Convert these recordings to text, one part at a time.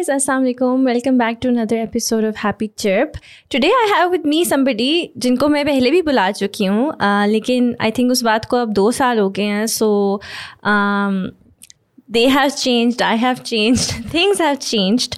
guys, Assalamu alaikum. Welcome back to another episode of Happy Chirp. Today I have with me somebody जिनको मैं पहले भी बुला चुकी हूँ uh, लेकिन I think उस बात को अब दो साल हो गए हैं so um, they have changed, I have changed, things have changed.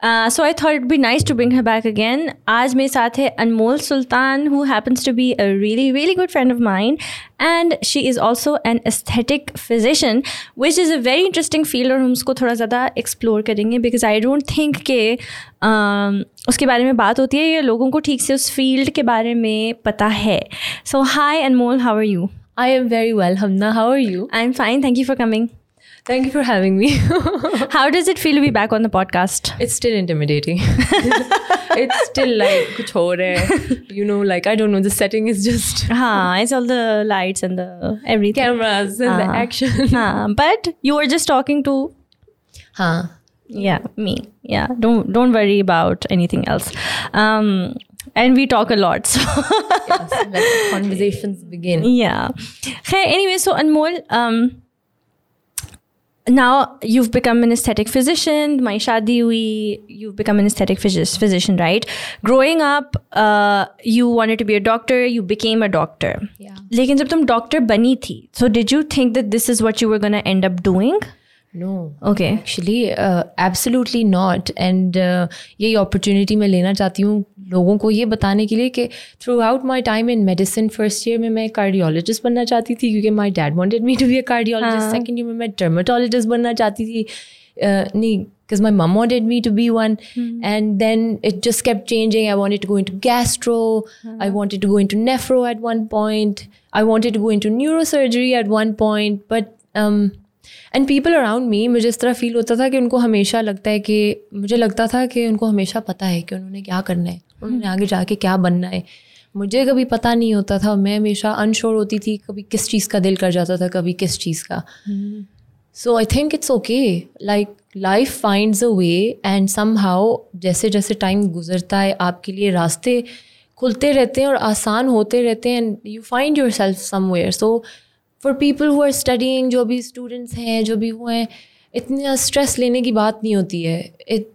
Uh, so I thought it'd be nice to bring her back again. आज मेरे साथ है अनमोल सुल्तान who happens to be a really really good friend of mine and she is also an aesthetic physician which is a very interesting field और हम उसको थोड़ा ज़्यादा explore करेंगे because I don't think कि um, उसके बारे में बात होती है या लोगों को ठीक से उस field के बारे में पता है. So hi Anmol, how are you? I am very well, Hamna. How are you? I'm fine. Thank you for coming. Thank you for having me. How does it feel to be back on the podcast? it's still intimidating. it's still like kuch ho. You know, like I don't know. The setting is just Haan, it's all the lights and the everything. cameras and the Ah. action. Haan, but you were just talking to Huh. yeah me. Yeah, don't don't worry about anything else. Um, and we talk a lot. So Yes, let conversations begin. yeah. Khair, anyway, so Anmol, um, now you've become an aesthetic physician. My shadi we you've become an aesthetic phys- physician right? Growing up uh, you wanted to be a doctor. You became a doctor. Yeah. Lekin jab tum doctor bani thi so did you think that this is what you were going to end up doing? No okay actually absolutely not and यही opportunity मैं लेना चाहती हूँ लोगों को ये बताने के लिए कि throughout my time in medicine first year में मैं कार्डियोलॉजिस्ट बनना चाहती थी क्योंकि my dad wanted me to be a cardiologist second year में मैं डर्माटोलॉजिस्ट बनना चाहती थी. नहीं because my mum wanted me to be one and then it just kept changing I want to go into gastro I want to go into nephro at one point I wanted to go into neuro surgery at one point but and people around me मुझे इस तरह feel होता था कि उनको हमेशा लगता है कि, मुझे लगता था कि उनको हमेशा पता है कि उन्होंने क्या करना है, उन्होंने आगे जाके क्या बनना है। मुझे कभी पता नहीं होता था, मैं हमेशा अनश्योर होती थी कभी किस चीज़ का दिल कर जाता था, कभी किस चीज़ का। So I think it's okay like life finds a way and somehow जैसे जैसे टाइम गुजरता है, आपके लिए रास्ते खुलते रहते हैं और आसान होते रहते हैं and you find yourself somewhere so for people who are studying जो भी स्टूडेंट्स हैं जो भी वो हैं इतना स्ट्रेस लेने की बात नहीं होती है। It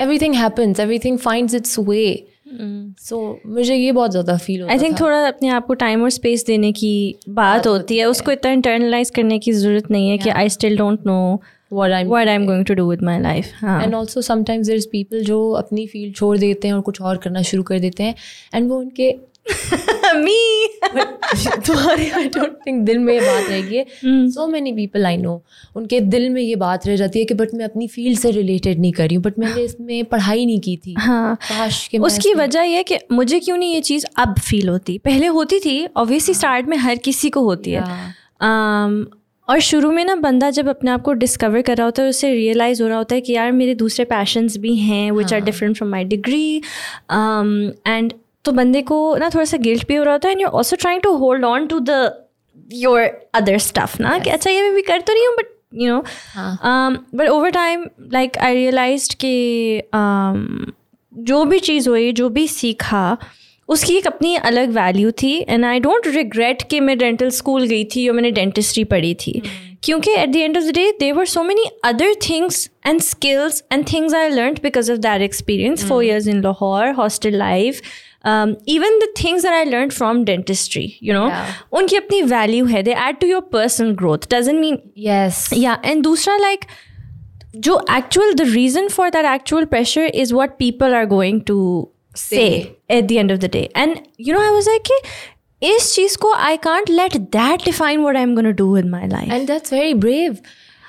everything happens everything finds its way so मुझे ये बहुत ज़्यादा फील आई थिंक थोड़ा अपने आप को टाइम और स्पेस देने की बात होती है। उसको इतना इंटरनलाइज करने की ज़रूरत नहीं है कि I still don't know what I'm what I'm going to do with my life. हाँ। And also sometimes there people जो अपनी फ़ील्ड छोड़ देते हैं और कुछ और करना शुरू कर देते हैं। एंड वो उनके me. तुम्हारे आई डोंट थिंक दिल में ये बात रहेगी. So many people I know उनके दिल में ये बात रह जाती है कि बट मैं अपनी फ़ील्ड से रिलेटेड नहीं कर रही हूँ बट मैंने इसमें पढ़ाई नहीं की थी। हाँ। उसकी वजह ये कि मुझे क्यों नहीं ये चीज़ अब फील होती? पहले होती थी ऑब्वियसली स्टार्ट में हर किसी को होती है। Um, और शुरू में ना बंदा जब अपने आप को डिस्कवर कर रहा होता है उससे रियलाइज़ हो रहा होता है कि यार मेरे दूसरे पैशंस भी हैं which are different from my degree and तो बंदे को ना थोड़ा सा गिल्ट भी हो रहा होता है and you also trying to hold on to the your other stuff ना? कि अच्छा ये मैं भी कर तो नहीं हूँ but you know but over time like I realise कि um, जो भी चीज़ हुई जो भी सीखा उसकी एक अपनी अलग वैल्यू थी एंड आई डोंट रिग्रेट कि मैं डेंटल स्कूल गई थी और मैंने डेंटिस्ट्री पढ़ी थी। क्योंकि at the end of the day there were so many other things and skills and things I learn because of that experience four years in Lahore hostel life even the things that I learn from dentistry you no Yeah. उनकी अपनी value है they add to your personal growth doesn't mean yes yeah and दूसरा like जो actual the reason for that actual pressure is what people are going to say, at the end of the day and you know I was like कि इस चीज़ को I can't let that define what I'm gonna do with my life and that's very brave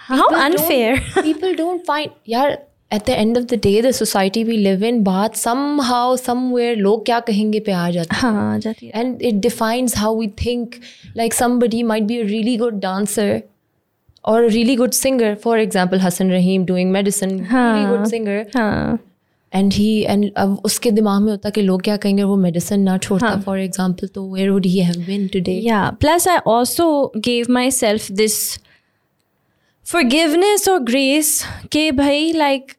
how People don't- unfair people don't find यार at the end of the day the society we live in बात somehow somewhere लोग क्या कहेंगे पे आ जाती है हाँ आ जाती है and it defines how we think like somebody might be a really good dancer or a really good singer for example Hassan Rahim doing medicine really good singer हाँ and he and अब उसके दिमाग में होता कि लोग क्या कहेंगे वो medicine ना छोड़ता for example तो where would he have been today Yeah. Plus, I also gave myself this forgiveness or grace कि भाई like mm,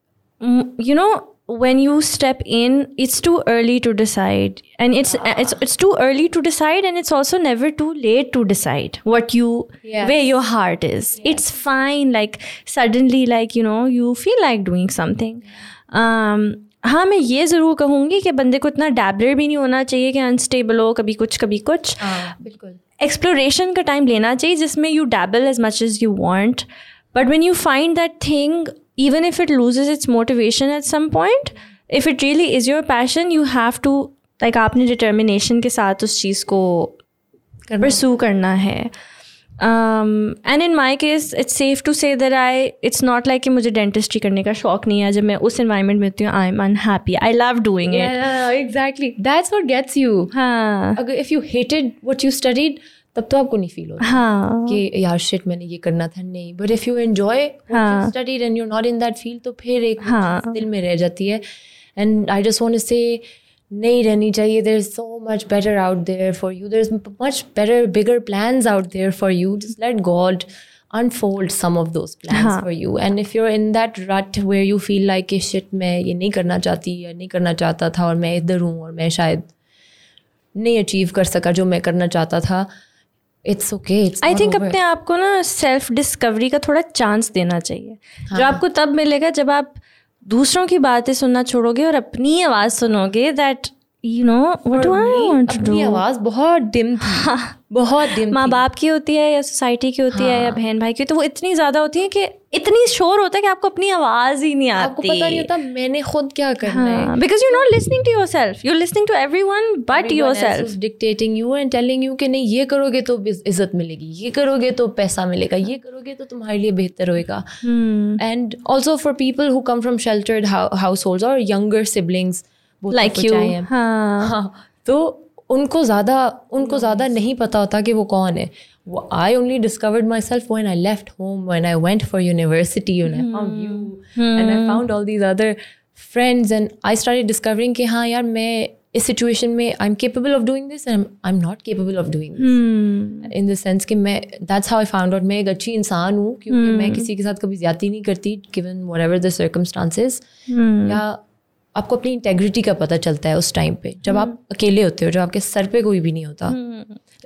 you know when you step in, it's too early to decide, and it's it's it's too early to decide, and it's also never too late to decide what you Yes. where your heart is. It's fine. Like suddenly, like you know, you feel like doing something. Um, हाँ मैं ये ज़रूर कहूँगी कि बंदे को इतना डैबलर भी नहीं होना चाहिए कि अनस्टेबल हो कभी कुछ कभी कुछ हाँ बिल्कुल एक्सप्लोरेशन का टाइम लेना चाहिए जिसमें you dabble as much as you want but when you find that thing even if it loses it's motivation at some point if it really is your passion you have to like आपने determination के साथ उस चीज़ को परसू करना है and in my case it's safe to say that I it's not like कि मुझे dentistry करने का शौक नहीं है जब मैं उस इन्वायरमेंट में होती हूँ I am unhappy I love doing it Yeah, exactly. That's what gets you. हाँ अगर if you hated what you studied, तब तो आपको नहीं फील होता। हाँ। कि यार शिट मैंने ये करना था नहीं। But if you enjoy. Studied and you not in that field तो फिर एक हाँ। दिल में रह जाती है। And I just want to say नहीं रहनी चाहिए। There is so much better out there for you there is much better bigger plans out there for you just let God unfold some of those plans हाँ. for you. And if you're in that rut where you feel like कि shit मैं ये नहीं करना चाहती या नहीं करना चाहता था और मैं इधर हूँ और मैं शायद नहीं अचीव कर सका जो मैं करना चाहता था it's okay it's I think अपने आप को ना सेल्फ डिस्कवरी का थोड़ा चांस देना चाहिए हाँ. जो आपको तब मिलेगा जब आप दूसरों की बातें सुनना छोड़ोगे और अपनी आवाज़ सुनोगे that you know what do I want to do आवाज़ बहुत डिम थी बहुत डिम माँ बाप की होती है या सोसाइटी की होती है या बहन भाई की तो वो इतनी ज़्यादा होती है कि इतनी शोर होता है कि आपको अपनी आवाज़ ही नहीं आती आपको पता नहीं होता मैंने खुद क्या करना है। हाँ because you not listening to yourself you listening to everyone but yourself dictating you and telling you कि नहीं ये करोगे तो इज़्ज़त मिलेगी ये करोगे तो पैसा मिलेगा ये करोगे तो तुम्हारे लिए बेहतर होएगा। And also for people who come from sheltered household और यंगर सिबलिंग्स लाइक यू हाँ। हाँ। तो उनको ज़्यादा उनको ज़्यादा नहीं पता होता कि वो कौन है। I only discovered myself when I left home when I went for university I found you and I found all these other friends and I started discovering कि हाँ यार मैं इस सिचुएशन में I am capable of doing this and I am not capable of doing in the sense कि मैं that's how I found out मैं एक अच्छी इंसान हूँ क्योंकि मैं किसी के साथ कभी ज़्यादा नहीं करती given whatever the circumstances या आपको अपनी इंटेग्रिटी का पता चलता है उस टाइम पे जब आप अकेले होते हो जब आपके सर पे कोई भी नहीं होता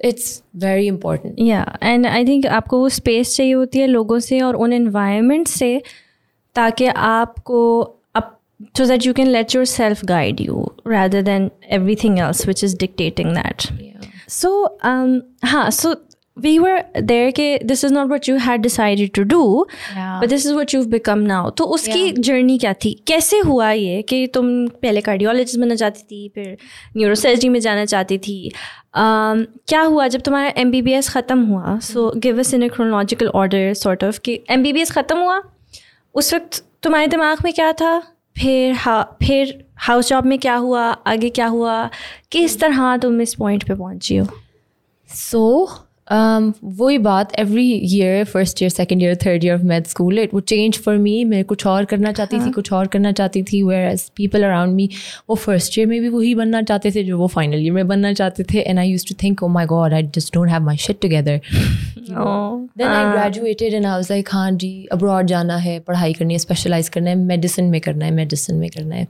it's very important yeah and I think आपको वो स्पेस चाहिए होती है लोगों से और उन एनवायरनमेंट से ताकि आपको up so that you can let yourself guide you rather than everything else which is dictating that. So um हाँ so we were there कि this is not what you had decided to do Yeah. but this is what you've become now. तो उसकी journey क्या थी? कैसे हुआ ये कि तुम पहले कार्डियोलॉजिस्ट बनना चाहती थी फिर न्यूरोसर्जरी में जाना चाहती थी? Um, क्या हुआ जब तुम्हारा एम बी बी एस ख़त्म हुआ? So give us in a chronological order sort of कि एम बी बी एस ख़त्म हुआ? उस वक्त तुम्हारे दिमाग में क्या था? फिर हा फिर हाउस जॉब में क्या हुआ? आगे क्या हुआ? किस तरह तुम इस पॉइंट पे पहुँची हो? सो वही बात every year first year second year third year of med school it would change for me मैं कुछ और करना चाहती थी कुछ और करना चाहती थी whereas people around me वो फ़र्स्ट ईयर में भी वही बनना चाहते थे जो वो फाइनल ईयर में बनना चाहते थे and I used to think oh my God I just don't have my shit together then I graduated and I was like हाँ जी अब्रॉड जाना है पढ़ाई करनी है स्पेशलाइज करना है मेडिसिन में करना है मेडिसिन में करना है.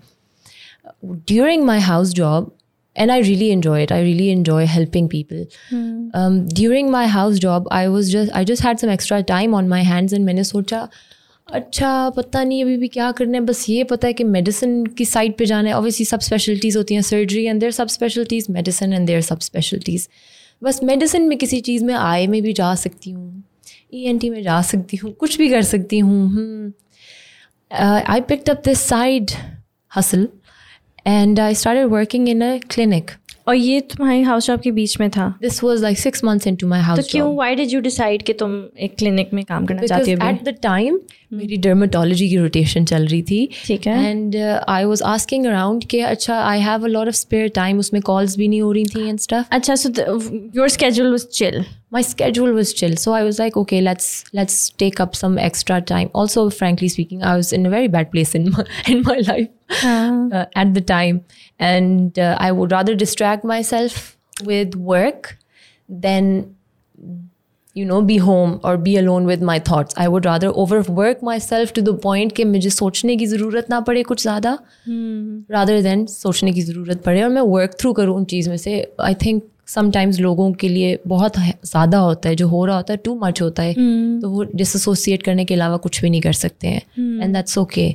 During my house job and i really enjoy it i really enjoy helping people um, during my house job i was just i just had some extra time on my hands and मैंने सोचा अच्छा पता नहीं अभी भी क्या करना है बस ये पता है कि मेडिसिन की साइड पे जाना है ऑब्वियसली सब स्पेशलिटीज़ होती हैं surgery and their sub specialities medicine and their sub specialities बस मेडिसिन में किसी चीज़ में आई में भी जा सकती हूँ ई एन टी में जा सकती हूँ कुछ भी कर सकती हूँ I picked up this side hustle and I started working in a clinic. और ये तुम्हारी हाउस जॉब के बीच में था This was like six months into my house तो क्यों job. Why did you decide कि तुम एक क्लिनिक में काम करना Because चाहती हो अभी? at the time मेरी dermatology की rotation चल रही थी ठीक है and uh, I was asking around कि अच्छा I have a lot of spare time उसमें calls भी नहीं हो रही थी and stuff. अच्छा so your schedule was chill My schedule was chill, so I was like, okay, let's let's take up some extra time. Also, frankly speaking, I was in a very bad place in my in my life uh, at the time, and uh, I would rather distract myself with work than you know be home or be alone with my thoughts i would rather overwork myself to the point कि मुझे सोचने की ज़रूरत ना पड़े कुछ ज़्यादा rather than सोचने की ज़रूरत पड़े और मैं वर्क थ्रू करूँ उन चीज़ में से आई थिंक समटाइम्स लोगों के लिए बहुत ज़्यादा होता है जो हो रहा होता है टू मच होता है तो वो डिसोसिएट करने के अलावा कुछ भी नहीं कर सकते हैं and that's okay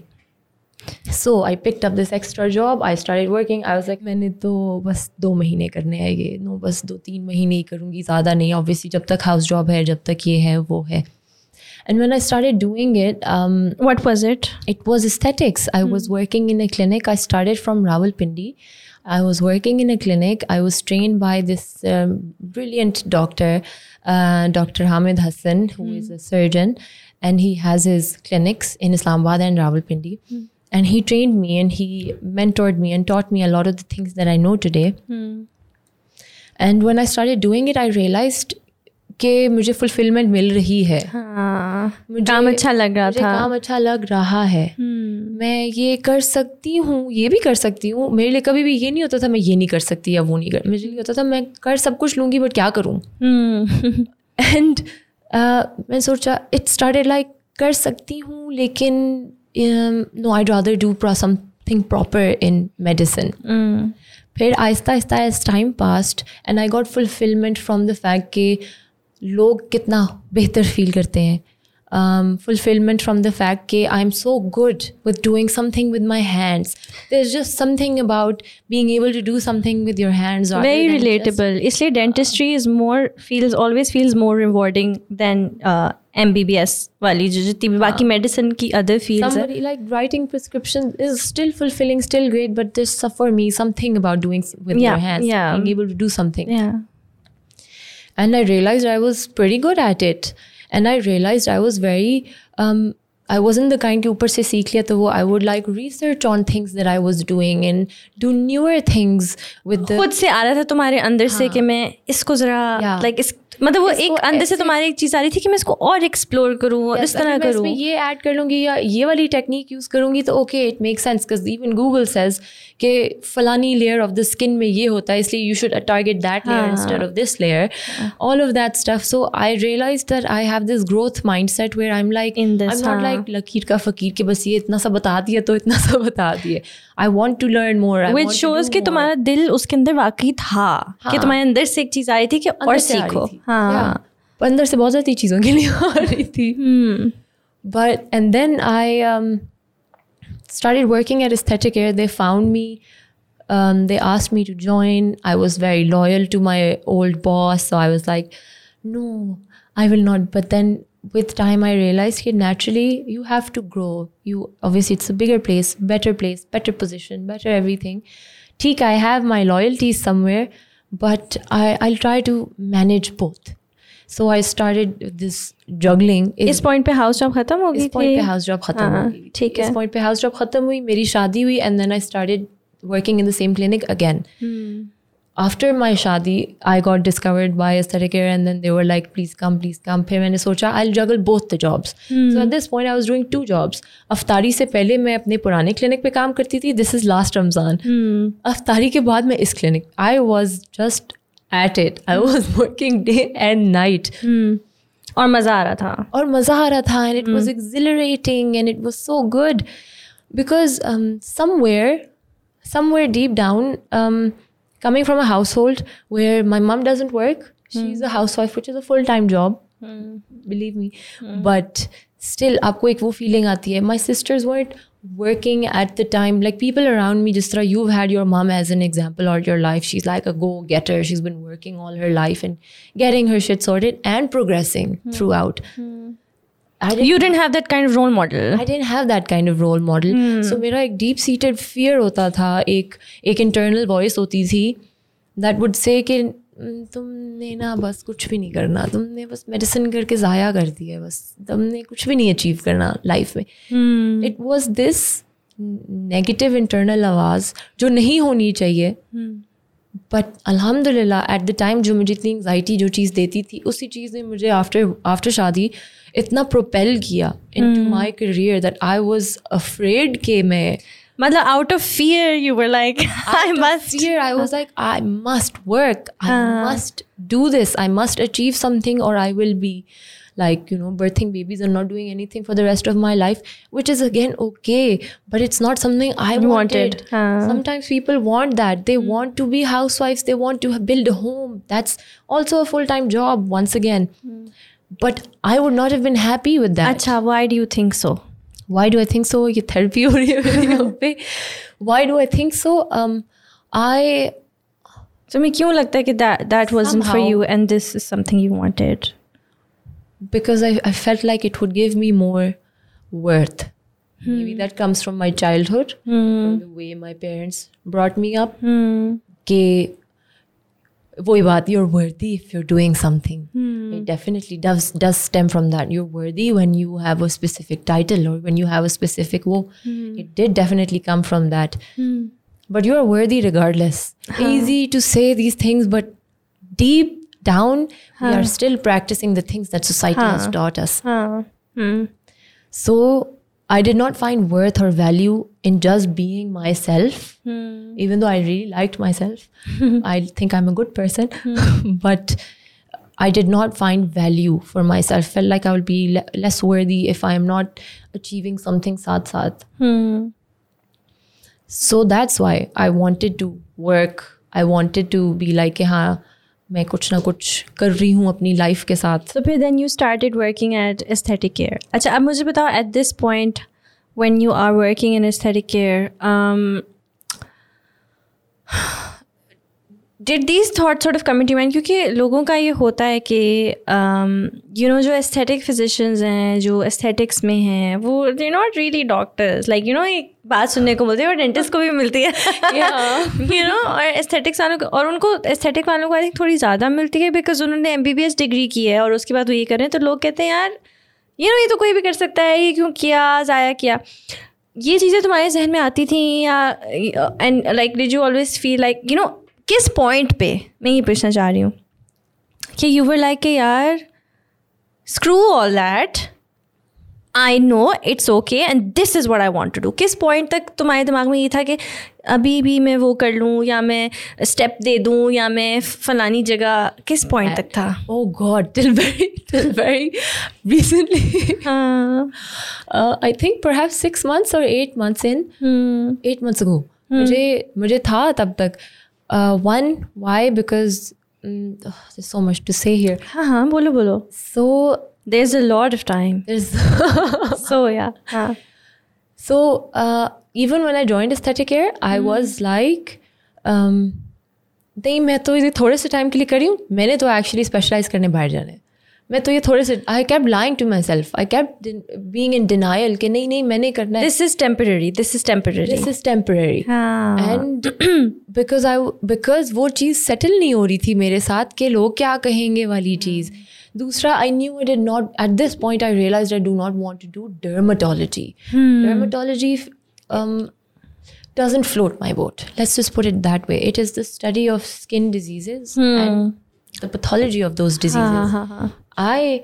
so I picked up this extra job I started working I was like मैंने तो बस दो महीने करने हैं ये नो बस दो तीन महीने ही करूँगी ज़्यादा नहीं ऑब्वियसली जब तक हाउस जॉब है जब तक ये है वो है And when I started doing it, um, What was it? it was aesthetics. I was working in a clinic. I started from Rawalpindi. I was working in a clinic. I was trained by this um, brilliant doctor, uh, Dr. Hamid Hassan, who is a surgeon, and he has his clinics in Islamabad and Rawalpindi. And he trained me and he mentored me and taught me a lot of the things that I know today. Hmm. And when I started doing it, I realized कि मुझे fulfilment मिल रही है हाँ मुझे- काम अच्छा लग रहा था। काम अच्छा लग रहा है। हम्म, मैं ये कर सकती हूँ ये भी कर सकती हूँ। मेरे लिए कभी भी ये नहीं होता था मैं ये नहीं कर सकती या वो नहीं कर मुझे लिए होता था मैं कर सब कुछ लूँगी बट क्या करूँ? एंड मैं सोचा इट स्टार्टेड लाइक कर सकती हूँ लेकिन no I rather do something proper in medicine हम्म, फिर Aahista Aahista as time past and I got fulfilment from the fact कि लोग कितना बेहतर फील करते हैं फुलफिलमेंट फ्रॉम द फैक्ट कि I am so good with doing something with my hands there is just something about being able to do something with your hands very relatable इसलिए dentistry is more feels always feels more M B B S वाली जो जितनी भी बाकी medicine की other fields like writing prescription is still fulfilling still great but this suffer me something about doing with your hands being able to do something and I realise I was pretty good at it and I realise I was very I was in the kind के ऊपर से सीख लिया तो वो I would like research on things that I was doing and do newer things with खुद से आ रहा था तुम्हारे अंदर हाँ. से कि मैं इसको ज़रा लाइक yeah. like, इस मतलब वो एक अंदर से तुम्हारी एक चीज़ आ रही थी कि मैं इसको और एक्सप्लोर करूँ और इस तरह करूँ। ये ऐड कर लूँगी या ये वाली टेक्निक यूज़ करूँगी तो okay it make sense because even Google says कि फलानी लेयर ऑफ़ द स्किन में ये होता है इसलिए you should target that layer. Instead of this layer all of that stuff so I realise that I have this growth mindset where I am like I am not. Like लकीर का फकीर के बस ये इतना सा बता दिया तो इतना सा बता दिए I want to learn more which shows कि तुम्हारा दिल उसके अंदर वाकई था कि हाँ। तुम्हारे अंदर से एक चीज़ आई थी कि और सीखो। हाँ अंदर से बहुत ज़्यादा चीज़ों के लिए आ रही थी but and then I started working at Aesthetic Care, they found me. Um, they asked me to join. I was very loyal to my old boss. So I was like, no, I will not. But then with time, I realized here naturally you have to grow. You obviously, it's a bigger place, better place, better position, better everything. Teak, I have my loyalties somewhere, but I, i'll try to manage both so i started this juggling It's- इस point पे house job खत्म हो गई इस point पे थी house job खत्म हाँ, हो गई ठीक है। इस पॉइंट पे हाउस जॉब खत्म हुई मेरी शादी हुई and then I started working in the same clinic again after my शादी I got discovered by aesthetic care and then they were like please come please come फिर मैंने सोचा आई जगल both the jobs so eight this point I was doing to jobs अफ्तारी से पहले मैं अपने पुराने clinic पे काम करती थी दिस इज लास्ट रमज़ान अफ्तारी के बाद मैं इस clinic I was just at it I was working day and night और मज़ा आ रहा था और मज़ा आ रहा था and it was accelerating and it was so good because somewhere somewhere deep down coming from a household where my mom doesn't work she's a housewife which is a full time job believe me but still आपको एक वो feeling आती है my sisters weren't working at the time like people around me just you've had your mom as an example or your life she's like a go-getter she's been working all her life and getting her shit sorted and progressing throughout I didn't you didn't have that kind of role model I didn't have that kind of role model. So मेरा एक deep seated fear होता था एक एक internal voice होती थी that would say कि "हम्म, तुमने ना बस कुछ भी नहीं करना तुमने बस मेडिसिन करके ज़ाया कर दिया है बस तुमने कुछ भी नहीं अचीव करना लाइफ में. It was this negative internal आवाज़ जो नहीं होनी चाहिए बट अलहमदिल्ला एट द टाइम जो मुझे इतनी एंगजाइटी जो चीज़ देती थी उसी चीज़ ने मुझे आफ्टर आफ्टर शादी इतना प्रोपेल किया in my career that I was afraid के मैं मतलब out of fear you were like I must fear I was like I must work I must do this I must achieve something और I will be like you know birthing babies and not doing anything for the rest of my life which is again okay but it's not something i You wanted, wanted. Huh. sometimes people want that they want to be housewives they want to build a home that's also a full-time job once again but i would not have been happy with that अच्छा why do you think so why do I think so? ये therapy हो रही है मेरी यहाँ पे. Why do I think so? Um, I तो मैं क्यों लगता है कि that that wasn't for Somehow. you and this is something you wanted because I, I felt like it would give me more worth. Maybe that comes from my childhood, from the way my parents brought me up. hmm कि वही बात you're worthy if you're doing something. It definitely does does stem from that. You're worthy when you have a specific title or when you have a specific wo. It did definitely come from that. But you're worthy regardless. Easy to say these things, but deep down, huh. we are still practicing the things that society huh. has taught us. Huh. Hmm. So I did not find worth or value in just being myself, hmm. even though I really liked myself. I think I'm a good person, hmm. but I did not find value for myself. Felt like I will be le- less worthy if I am not achieving something. Hmm. So that's why I wanted to work. I wanted to be like, ha, मैं कुछ ना कुछ कर रही हूँ अपनी life के साथ। तो फिर then you started working at aesthetic care अच्छा अब मुझे बताओ at this point when you are working in aesthetic care um, these these thoughts sort of come into क्योंकि लोगों का ये होता है कि यू नो जो एस्थेटिक physicians हैं जो एस्थेटिक्स में हैं वो they're not really doctors like you know एक बात सुनने को मिलती है और डेंटिस्ट को भी मिलती है। यू नो और एस्थेटिक्स वालों को और उनको एस्थेटिक वालों को आई थिंक थोड़ी ज़्यादा मिलती है बिकॉज़ उन्होंने M B B S degree की है और उसके बाद वो ये कर रहे हैं। तो लोग कहते हैं यार यू नो ये तो कोई भी कर सकता है ये क्यों किया ज़ाया किया? ये चीज़ें तुम्हारे जहन में आती थी या and like did you always feel like you know किस पॉइंट पे मैं ये पूछना चाह रही हूँ? कि यू वर लाइक के यार screw all that I know it's okay and this is what I want to do किस पॉइंट तक तुम्हारे दिमाग में ये था कि अभी भी मैं वो कर लूँ या मैं स्टेप दे दूँ या मैं फलानी जगह किस पॉइंट तक था? Very, till very recently. हाँ। Uh, I think perhaps six months or eight months in, hmm. Eight months ago. मुझे मुझे था तब तक. Uh, one, why? Because mm, ugh, there's so much to say here. हाँ हाँ बोलो बोलो So there's a lot of time there's so yeah हाँ so uh, even when I joined aesthetic care, I was like, um, नहीं मैं तो ये थोड़े से टाइम के लिए करी हूँ मैंने तो एक्चुअली स्पेशलाइज करने बाहर जाना है मैं तो ये थोड़े से I kept lying to myself I kept being in denial कि नहीं नहीं मैंने करना है। This is temporary this is temporary. This is temporary हाँ। एंड बिकॉज़ आई बिकॉज़ वो चीज़ सेटल नहीं हो रही थी मेरे साथ कि लोग क्या कहेंगे वाली चीज़। दूसरा I knew I did not at this point I realise I do not want to do dermatology dermatology doesn't float my boat. Let's just put it that way. It is the study of skin diseases and the pathology of those diseases. हाँ हाँ हाँ। I,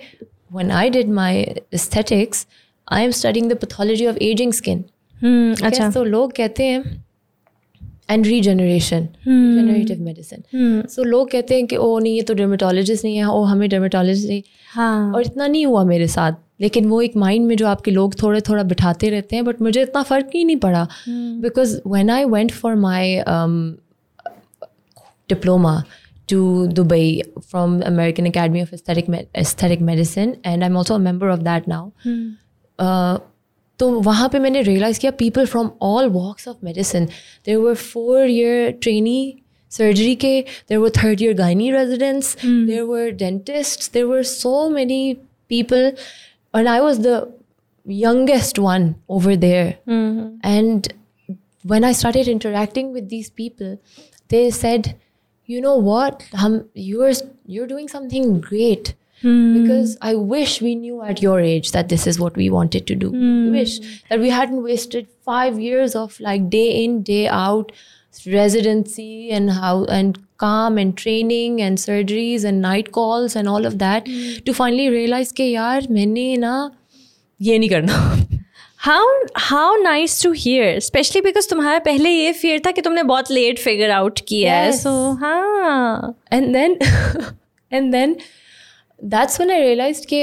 when I did my aesthetics, I am studying the pathology of aging skin. Hmm Okay, अच्छा तो लोग कहते हैं and regeneration generative medicine so लोग कहते हैं कि ओ नहीं ये तो डर्मेटोलॉजिस्ट नहीं है ओ हमें डर्मेटोलॉजिस्ट नहीं। हाँ। और इतना नहीं हुआ मेरे साथ लेकिन वो एक माइंड में जो आपके लोग थोड़े थोड़ा बिठाते रहते हैं बट मुझे इतना फ़र्क ही नहीं पड़ा because when I went for my diploma to Dubai from American Academy of Aesthetic Me- Aesthetic Medicine, and I'm also a member of that now. Uh, तो वहाँ पे मैंने रियलाइज़ किया people from all walks of medicine there were four year trainee surgery के देर वर third year gynae residents there were dentist there were so many people and I was the youngest one over there and when I started interacting with these people, they said, you know what hum, you're you're doing something great mm. because i wish we knew at your age that this is what we wanted to do mm. wish that we hadn't wasted 5 years of like day in day out residency and how and calm and training and surgeries and night calls and all of that mm. to finally realize ke yaar maine na ye nahi karna how how nice to hear specially because तुम्हारा पहले ये fear था कि तुमने बहुत late figure out किया है so हाँ। And then and then that's when I realised कि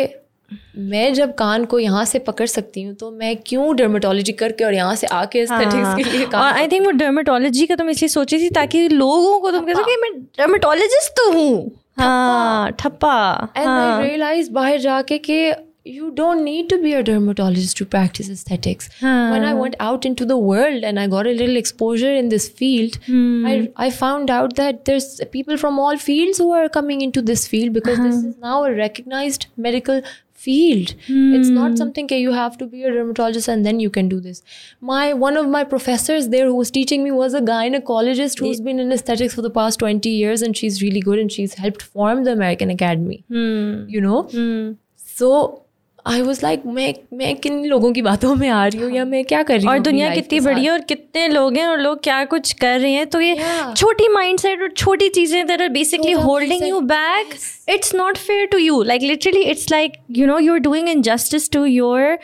मैं जब कान को यहाँ से पकड़ सकती हूँ तो मैं क्यों डर्मेटोलॉजी करके और यहाँ से आके एस्थेटिक्स के लिए काम आई थिंक वो डर्मेटोलॉजी का तुम इसलिए सोची थी ताकि लोगों को तुम कह सको कि मैं डर्मेटोलॉजिस्ट तो हूँ। हाँ ठप्पा। एंड हाँ। आई रियलाइज़ बाहर जाके कि you don't need to be a dermatologist to practice aesthetics. When I went out into the world and I got a little exposure in this field, hmm. I, I found out that there's people from all fields who are coming into this field because this uh-huh. is now a recognized medical field. It's not hmm. something that you have to be a dermatologist and then you can do this. My one of my professors there who was teaching me was a gynecologist who's been in aesthetics for the past 20 years and she's really good and she's helped form the American Academy. Hmm. You know? So I was like मैं मैं किन लोगों की बातों में आ रही हूँ या मैं क्या कर रही हूँ और दुनिया कितनी बड़ी है और कितने लोग हैं और लोग क्या कुछ कर रहे हैं? तो ये Yeah. छोटी माइंडसेट और छोटी चीज़ें that are basically holding you back it's not fair to you like literally it's like you know you are doing injustice to your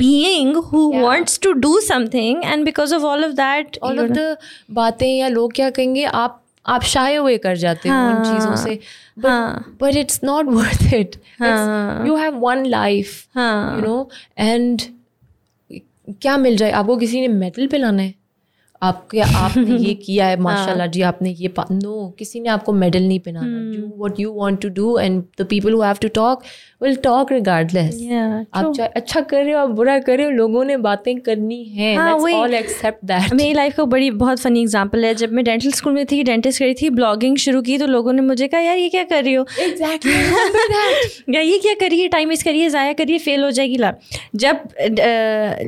being who Yeah. wants to do something and because of all of that all of the बातें या लोग क्या कहेंगे आप आप शाये हुए कर जाते हो उन हाँ, चीज़ों से हाँ। But it's not worth it हाँ। यू हैव वन लाइफ हाँ। यू नो एंड क्या मिल जाए आपको किसी ने मेडल पिलाना है आपके आपने ये किया है माशाल्लाह जी आपने ये नो किसी ने आपको मेडल नहीं पिलाना do what you want to do and the people who have to talk will talk regardless आप चाहे अच्छा कर रहे हो आप बुरा कर रहे हो लोगों ने बातें करनी है। ऑल एक्सेप्ट दैट मेरी लाइफ का बड़ी बहुत फनी एग्जांपल है. जब मैं डेंटल स्कूल में थी डेंटिस्ट करी थी ब्लॉगिंग शुरू की तो लोगों ने मुझे कहा यार ये क्या कर रही हो? एग्जैक्टली या ये क्या करिए टाइम वेस्ट करिए ज़ाया करिए फेल हो जाएगी ला. जब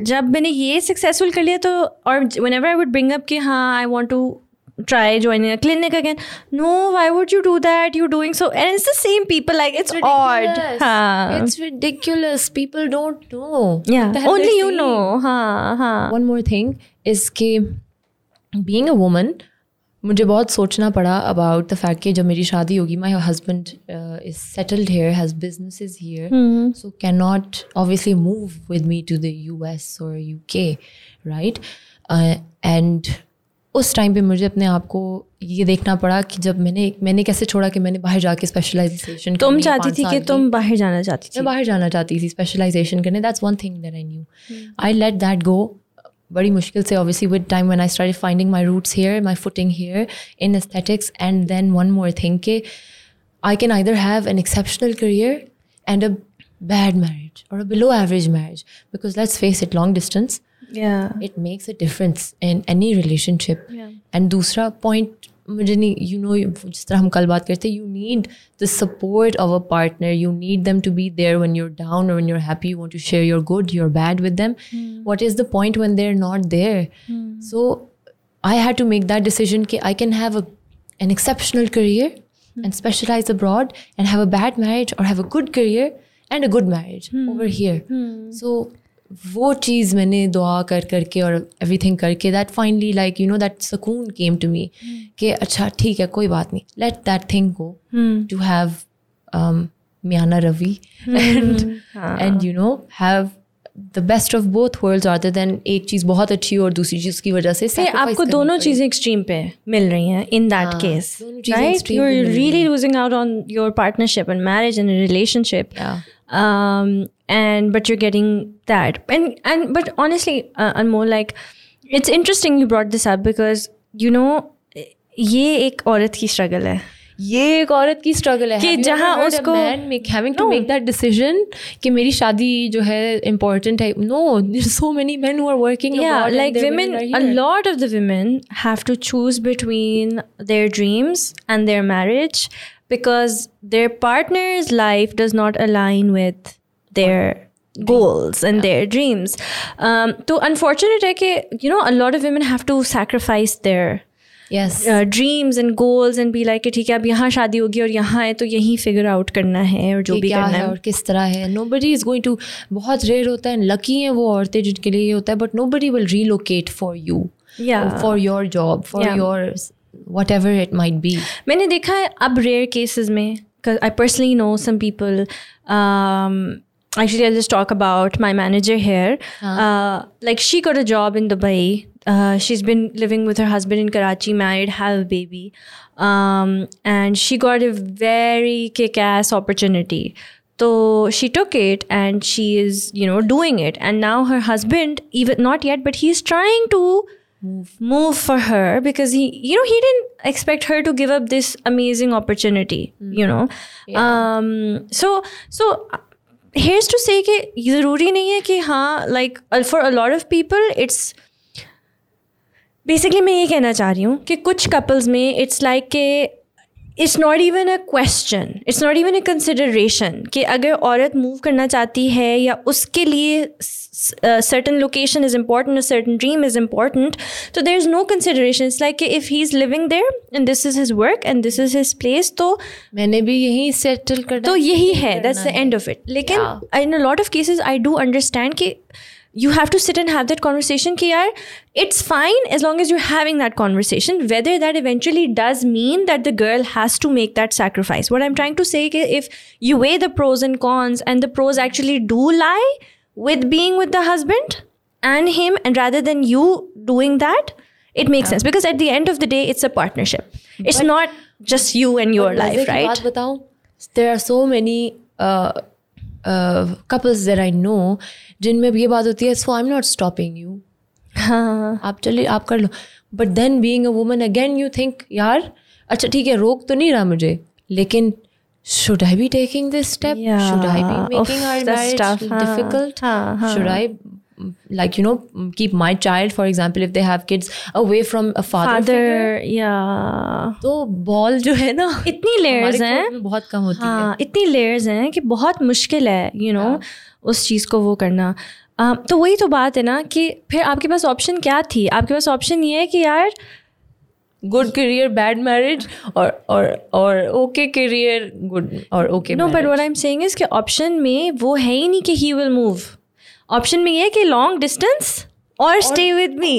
जब मैंने ये सक्सेसफुल कर लिया तो और whenever I would bring up कि हाँ I want to try joining a clinic again no why would you do that you're doing so and it's the same people like it's odd हाँ. It's ridiculous. People don't know. yeah what the hell only they're you saying. know हाँ हाँ One more thing is कि being a woman मुझे बहुत सोचना पड़ा about the fact कि जब मेरी शादी होगी my husband uh, is settled here has businesses here so cannot obviously move with me to the US or UK right uh, and उस टाइम पे मुझे अपने आप को ये देखना पड़ा कि जब मैंने मैंने कैसे छोड़ा कि मैंने बाहर जाके स्पेशलाइजेशन तुम चाहती थी कि तुम बाहर जाना चाहती थी। मैं बाहर जाना चाहती थी स्पेशलाइजेशन करने। That's one thing that I knew I let that go बड़ी मुश्किल से obviously with time when I started finding my roots here my footing here in aesthetics and then one more thing के I can either have an exceptional career and a bad marriage और a below average marriage because let's face it long distance yeah it makes a difference in any relationship and दूसरा point मुझे नहीं you know जिस तरह हम कल बात करते you need the support of a partner you need them to be there one your down और one your happy you want to share your good your bad with them what is the point one they are not there so I had to make that decision कि I can have an exceptional career and specialize abroad and have a bad marriage or have a good career and a good marriage over here so वो चीज़ मैंने दुआ कर करके और everything करके that finally like you know that सकून came to me कि अच्छा ठीक है कोई बात नहीं। Let that thing go to have मियाना Ravi and and you know have the best of both worlds rather than एक चीज़ बहुत अच्छी और दूसरी चीज़ की वजह से See, आपको दोनों चीज़ें एक्सट्रीम पे मिल रही हैं in that case right you are really losing out on your partnership and marriage and relationship. um, and but you're getting that and and but honestly uh, Anmol like it's interesting you brought this up because you know ये एक औरत की struggle है ये एक औरत की struggle है कि Have you जहाँ ever heard a उसको- man make having to No. make that decision कि मेरी शादी जो है important है no there's so many men who are working yeah abroad and like their women are a here. lot of the women have to choose between their dreams and their marriage because their partner's life does not align with their goals and their dreams um, तो unfortunate है कि you know a lot of women have to sacrifice their yes dreams and goals and be like कि ठीक है अब यहाँ शादी होगी और यहाँ है तो यहीं फिगर आउट करना है और जो कि भी क्या करना है है और किस तरह है nobody is going to बहुत रेयर होता है लकी हैं वो औरतें जिनके लिए ये होता है but nobody will relocate for you Yeah. for your job for Yeah. your whatever it might be मैंने देखा है अब रेयर केसेस में I personally know some people actually I'll just talk about my manager here. Uh, like she got a job in Dubai. Uh, she's been living with her husband in Karachi, married, have a baby, um, and she got a very kick-ass opportunity. So she took it and she is, you know, doing it. And now her husband, even not yet, but he's trying to move move for her because he you know he didn't expect her to give up this amazing opportunity you know um so so here's to say कि ज़रूरी नहीं है कि हाँ like for a lot of people it's basically मैं ये कहना चाह रही हूँ कि कुछ कपल्स में इट्स लाइक के it's not even a question it's not even a consideration कि अगर औरत मूव करना चाहती है या उसके लिए certain location is important certain dream is important तो there is no consideration it's like if he is living there and this is his work and this is his place तो मैंने भी यही सेटल कर तो यही है that's the end of it लेकिन इन अ lot of cases I do understand कि you have to sit and have that conversation ki yaar, it's fine as long as you're having that conversation whether that eventually does mean that the girl has to make that sacrifice what i'm trying to say is if you weigh the pros and cons and the pros actually do lie with being with the husband and him and rather than you doing that it makes sense because at the end of the day it's a partnership it's not just you and your life right there are so many uh, couples there I know जिनमें ये बात होती है so I am not stopping you हाँ आप चलिए आप कर लो but then being a woman again you think यार अच्छा ठीक है रोक तो नहीं रहा मुझे लेकिन should I be taking this step? Yeah. Should I be making our marriage difficult? Huh, huh. Should I like you know keep my child for example if they have kids away from a father, father yeah तो ball जो है ना इतनी layers हैं बहुत कम होती हाँ, है इतनी लेयर्स हैं कि बहुत मुश्किल है यू you नो know, उस चीज़ को वो करना uh, तो वही तो बात है ना कि फिर आपके पास ऑप्शन क्या थी आपके पास ऑप्शन ये है कि यार गुड करियर बैड मैरिज और और और ओके करियर गुड और okay no but what I am saying is कि ऑप्शन में वो है ही नहीं कि ही विल मूव ऑप्शन में ये है कि लॉन्ग डिस्टेंस और स्टे विद मी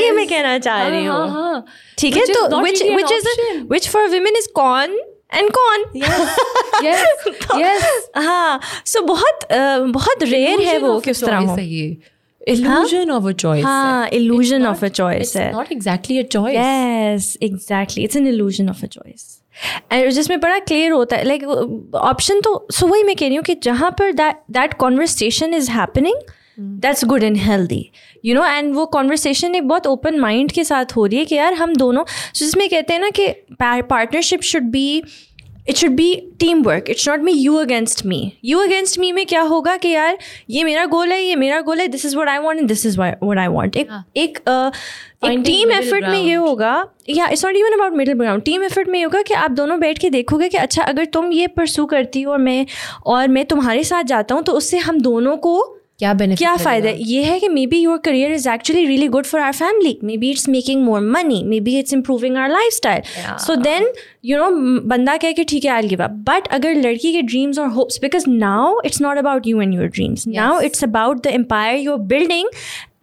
ये मैं कहना चाह रही हाँ, हाँ, हूँ हाँ। ठीक है? तो which which is which for women is con and कौन हाँ सो बहुत बहुत रेयर है वो किस तरह हो। Illusion of a choice हाँ illusion of a choice it's not exactly a choice. Yes exactly. It's an illusion of a choice. जिसमें बड़ा क्लियर होता है लाइक ऑप्शन तो सो वही मैं कह रही हूँ कि जहाँ पर that that conversation is happening that's good and healthy you know and वो कॉन्वर्सेशन एक बहुत ओपन माइंड के साथ हो रही है कि यार हम दोनों जिसमें कहते हैं ना कि partnership should be it should be team work it's not me you against me you against me में क्या होगा कि यार ये मेरा गोल है ये मेरा गोल है this is what I want and this is what I want एक एक एक टीम एफर्ट में ये होगा या it's not even about middle ground team effort में ये होगा कि आप दोनों बैठ के देखोगे कि अच्छा अगर तुम ये परसू करती हो और मैं और मैं तुम्हारे साथ जाता हूँ तो उससे हम दोनों को क्या बेनिफिट क्या फ़ायदा? ये है कि maybe your career is actually really good for our family maybe it's making more money maybe it's improving our lifestyle so then you know बंदा कह के ठीक है आई गिव अप बट अगर लड़की के ड्रीम्स और hopes because now it's not about you and your dreams now it's about the empire you're building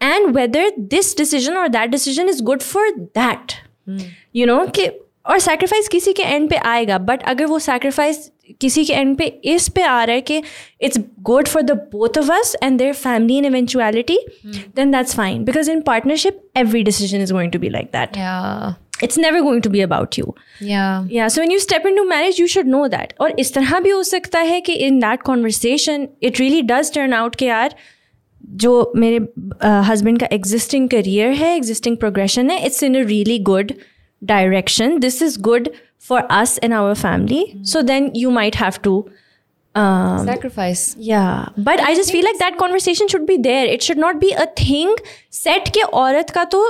and whether this decision और that decision is good for that you know कि और sacrifice किसी के and पे आएगा but अगर वो sacrifice किसी के एंड पे इस पे आ रहा है कि it's good for the both of us and their family in eventuality then that's fine because in partnership every decision is going to be like that it's never going to be about you या yeah. So when you step into marriage you should know that. और इस तरह भी हो सकता है कि in that conversation it really does turn out के यार जो मेरे हस्बैंड uh, का एग्जिस्टिंग करियर है एग्जिस्टिंग प्रोग्रेशन है it's in a really good direction this is good for us and our family mm. so then you might have to um, sacrifice yeah but i, I just feel like that conversation should be there it should not be a thing set के औरत का तो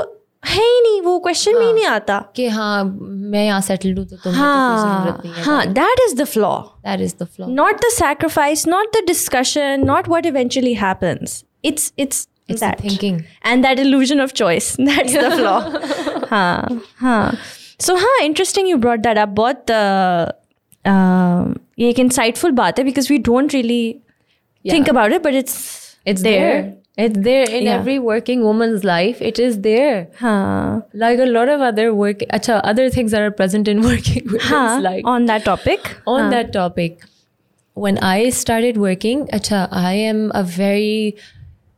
है ही नहीं वो question में ही नहीं आता कि हाँ मैं यहाँ सेटल्ड हूँ तो तुम्हें हाँ, तो जरूरत नहीं है हाँ that is the flaw that is the flaw not the sacrifice not the discussion not what eventually happens it's it's it's that thinking and that illusion of choice that's the flaw huh huh so huh interesting you brought that up बहुत uh, एक insightful बात है because we don't really yeah. think about it but it's it's there, there. It's there in yeah. every working woman's life. It is there. Huh. Like a lot of other work, acha, other things that are present in working women's huh. life. On that topic. On huh. that topic. when I started working, acha, I am a very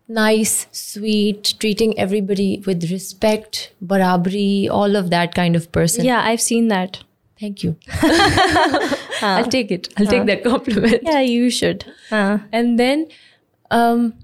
nice, sweet, treating everybody with respect, barabri, all of that kind of person. Yeah, I've seen that. Thank you. I'll take it. I'll take that compliment. Yeah, you should. Uh, And then, um,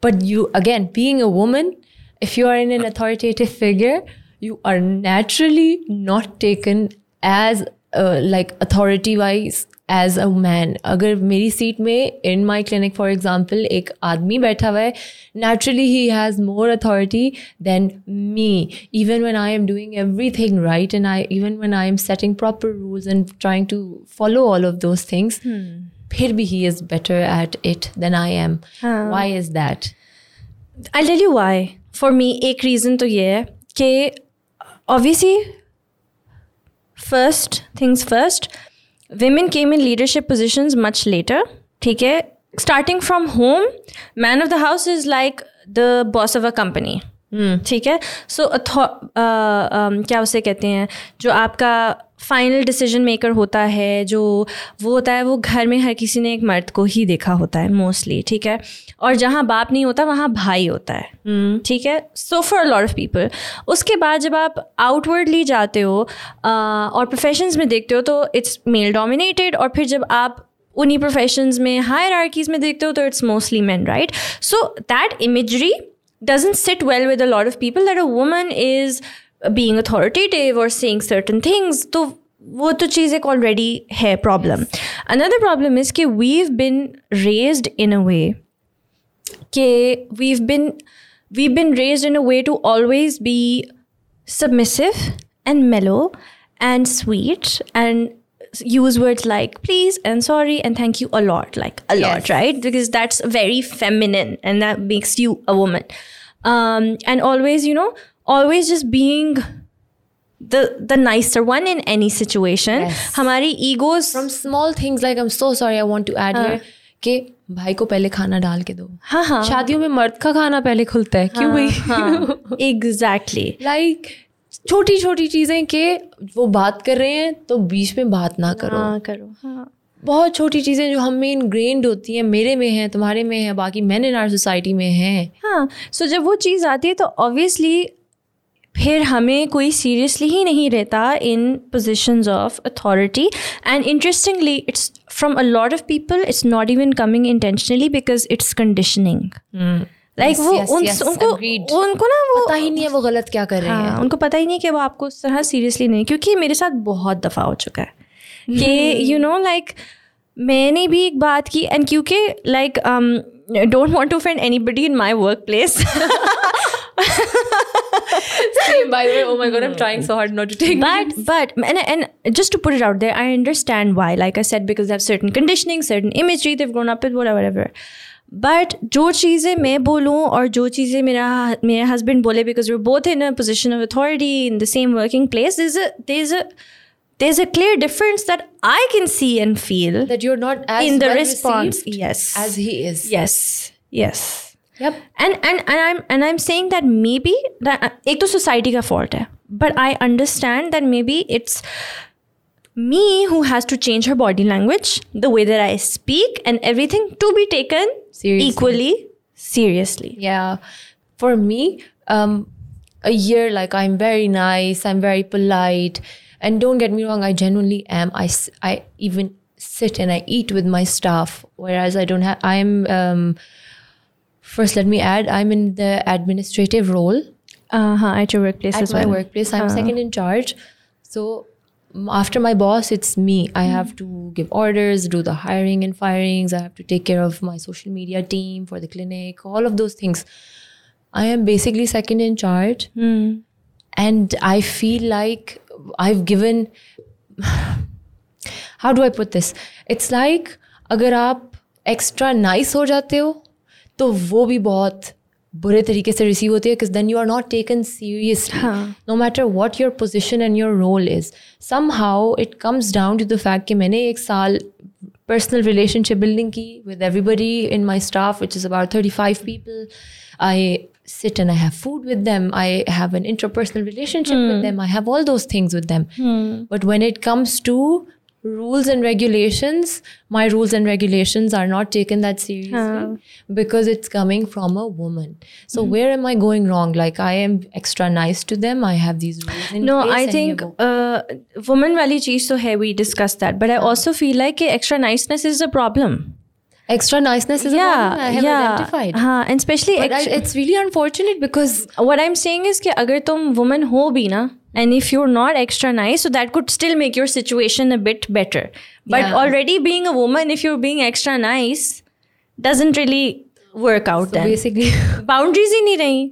but you, again, being a woman, if you are in an authoritative figure, you are naturally not taken as uh, like authority wise as a man अगर मेरी seat में in my clinic for example एक आदमी बैठा हुआ है naturally he has more authority than me even when I am doing everything right and I even when I am setting proper rules and trying to follow all of those things फिर भी he is better at it than I am why is that I tell you why for me एक reason तो ये है कि obviously first things first women came in leadership position much later ठीक है? Starting from home man of the house is like the boss of a company ठीक है? सो uh, um, क्या उसे कहते हैं? जो आपका फाइनल डिसीज़न मेकर होता है जो वो होता है वो घर में हर किसी ने एक मर्द को ही देखा होता है मोस्टली ठीक है? और जहाँ बाप नहीं होता वहाँ भाई होता है ठीक है? So for lot of people उसके बाद जब आप आउटवर्डली जाते हो अ, और प्रोफेशंस में देखते हो तो इट्स मेल डोमिनेटेड और फिर जब आप उन्हीं प्रोफेशंस में हायर आर्कीज में देखते हो तो it's mostly man right so that imagery doesn't sit well with a lot of people that a woman is being authoritative or saying certain things तो वो तो चीज़ एक ऑलरेडी है प्रॉब्लम अनदर प्रॉब्लम इज़ कि we've been raised in a way कि we've been we've been raised in a way to always be submissive and mellow and sweet and use words like please and sorry and thank you a lot like a lot Yes. right because that's very feminine and that makes you a woman um, and always you know always just being the the nicer one in any situation. Yes. हमारी egos from small things like I'm so sorry I want to add here कि भाई को पहले खाना डाल के दो। हाँ हाँ। शादियों में मर्द का खाना पहले खुलता है क्यों भाई? exactly लाइक छोटी छोटी चीज़ें के वो बात कर रहे हैं तो बीच में बात ना करो। हाँ करो हाँ। बहुत छोटी चीज़ें जो हम में इनग्रेन्ड होती हैं मेरे में हैं तुम्हारे में है बाकी मैन इन आर सोसाइटी में हैं। हाँ सो so, जब वो चीज़ आती है तो ऑब्वियसली फिर हमें कोई सीरियसली ही नहीं रहता in positions of authority and interestingly it's from a lot of people it's not even coming intentionally because it's conditioning like Yes, वो yes, उन, yes, उनको agreed. उनको ना वो पता ही नहीं है वो गलत क्या कर रहे हैं हाँ, उनको पता ही नहीं कि वो आपको उस तरह सीरियसली नहीं क्योंकि मेरे साथ बहुत दफ़ा हो चुका है। कि यू नो लाइक मैंने भी एक बात की एंड क्योंकि like don't want to offend anybody in my workplace Same, by the way, oh my god, I'm trying so hard not to take but but and, and just to put it out there i understand why like i said because they have certain conditioning certain imagery they've grown up with whatever whatever but जो चीज़ें मैं बोलूँ और जो चीज़ें मेरा मेरे husband बोले because we both in a position of authority in the same working place is there's a there's a clear difference that I can see and feel that you're not as in the well response. received Yes. as he is. yes. Yes. Yep. And and and I'm and I'm saying that maybe that एक तो society का fault है, but I understand that maybe it's me who has to change her body language, the way that I speak, and everything to be taken Seriously. equally seriously. Yeah. For me, um, a year like I'm very nice, I'm very polite, and don't get me wrong, I genuinely am. I, s- I even sit and I eat with my staff, whereas I don't have. I'm um, first. Let me add, I'm in the administrative role Uh huh. At your workplace at as my well. workplace. I'm second in charge, so m- after my boss, it's me. I have to give orders, do the hiring and firings. I have to take care of my social media team for the clinic, all of those things. I am basically second in charge, and I feel like I've given. How do I put this? It's like अगर आप extra nice हो जाते हो तो वो भी बहुत बुरे तरीके से रिसीव होती है because then you are not taken seriously no matter what your position and your role is somehow it comes down to the fact कि मैंने एक साल personal relationship building की with everybody in my staff which is about 35 people I sit and I have food with them I have an interpersonal relationship with them I have all those things with them but when it comes to rules and regulations, my rules and regulations are not taken that seriously because it's coming from a woman. So mm-hmm. where am I going wrong? Like I am extra nice to them. I have these rules. no, I think uh, woman wali cheez so hai we discussed that, but I also feel like extra niceness is a problem extra niceness is a yeah problem i have yeah identified हाँ and especially but I, extra, it's really unfortunate because what I'm saying is कि अगर तुम woman हो भी ना and if you're not extra nice so that could still make your situation a bit better but Yeah. already being a woman if you're being extra nice doesn't really work out then basically boundaries ही नहीं रही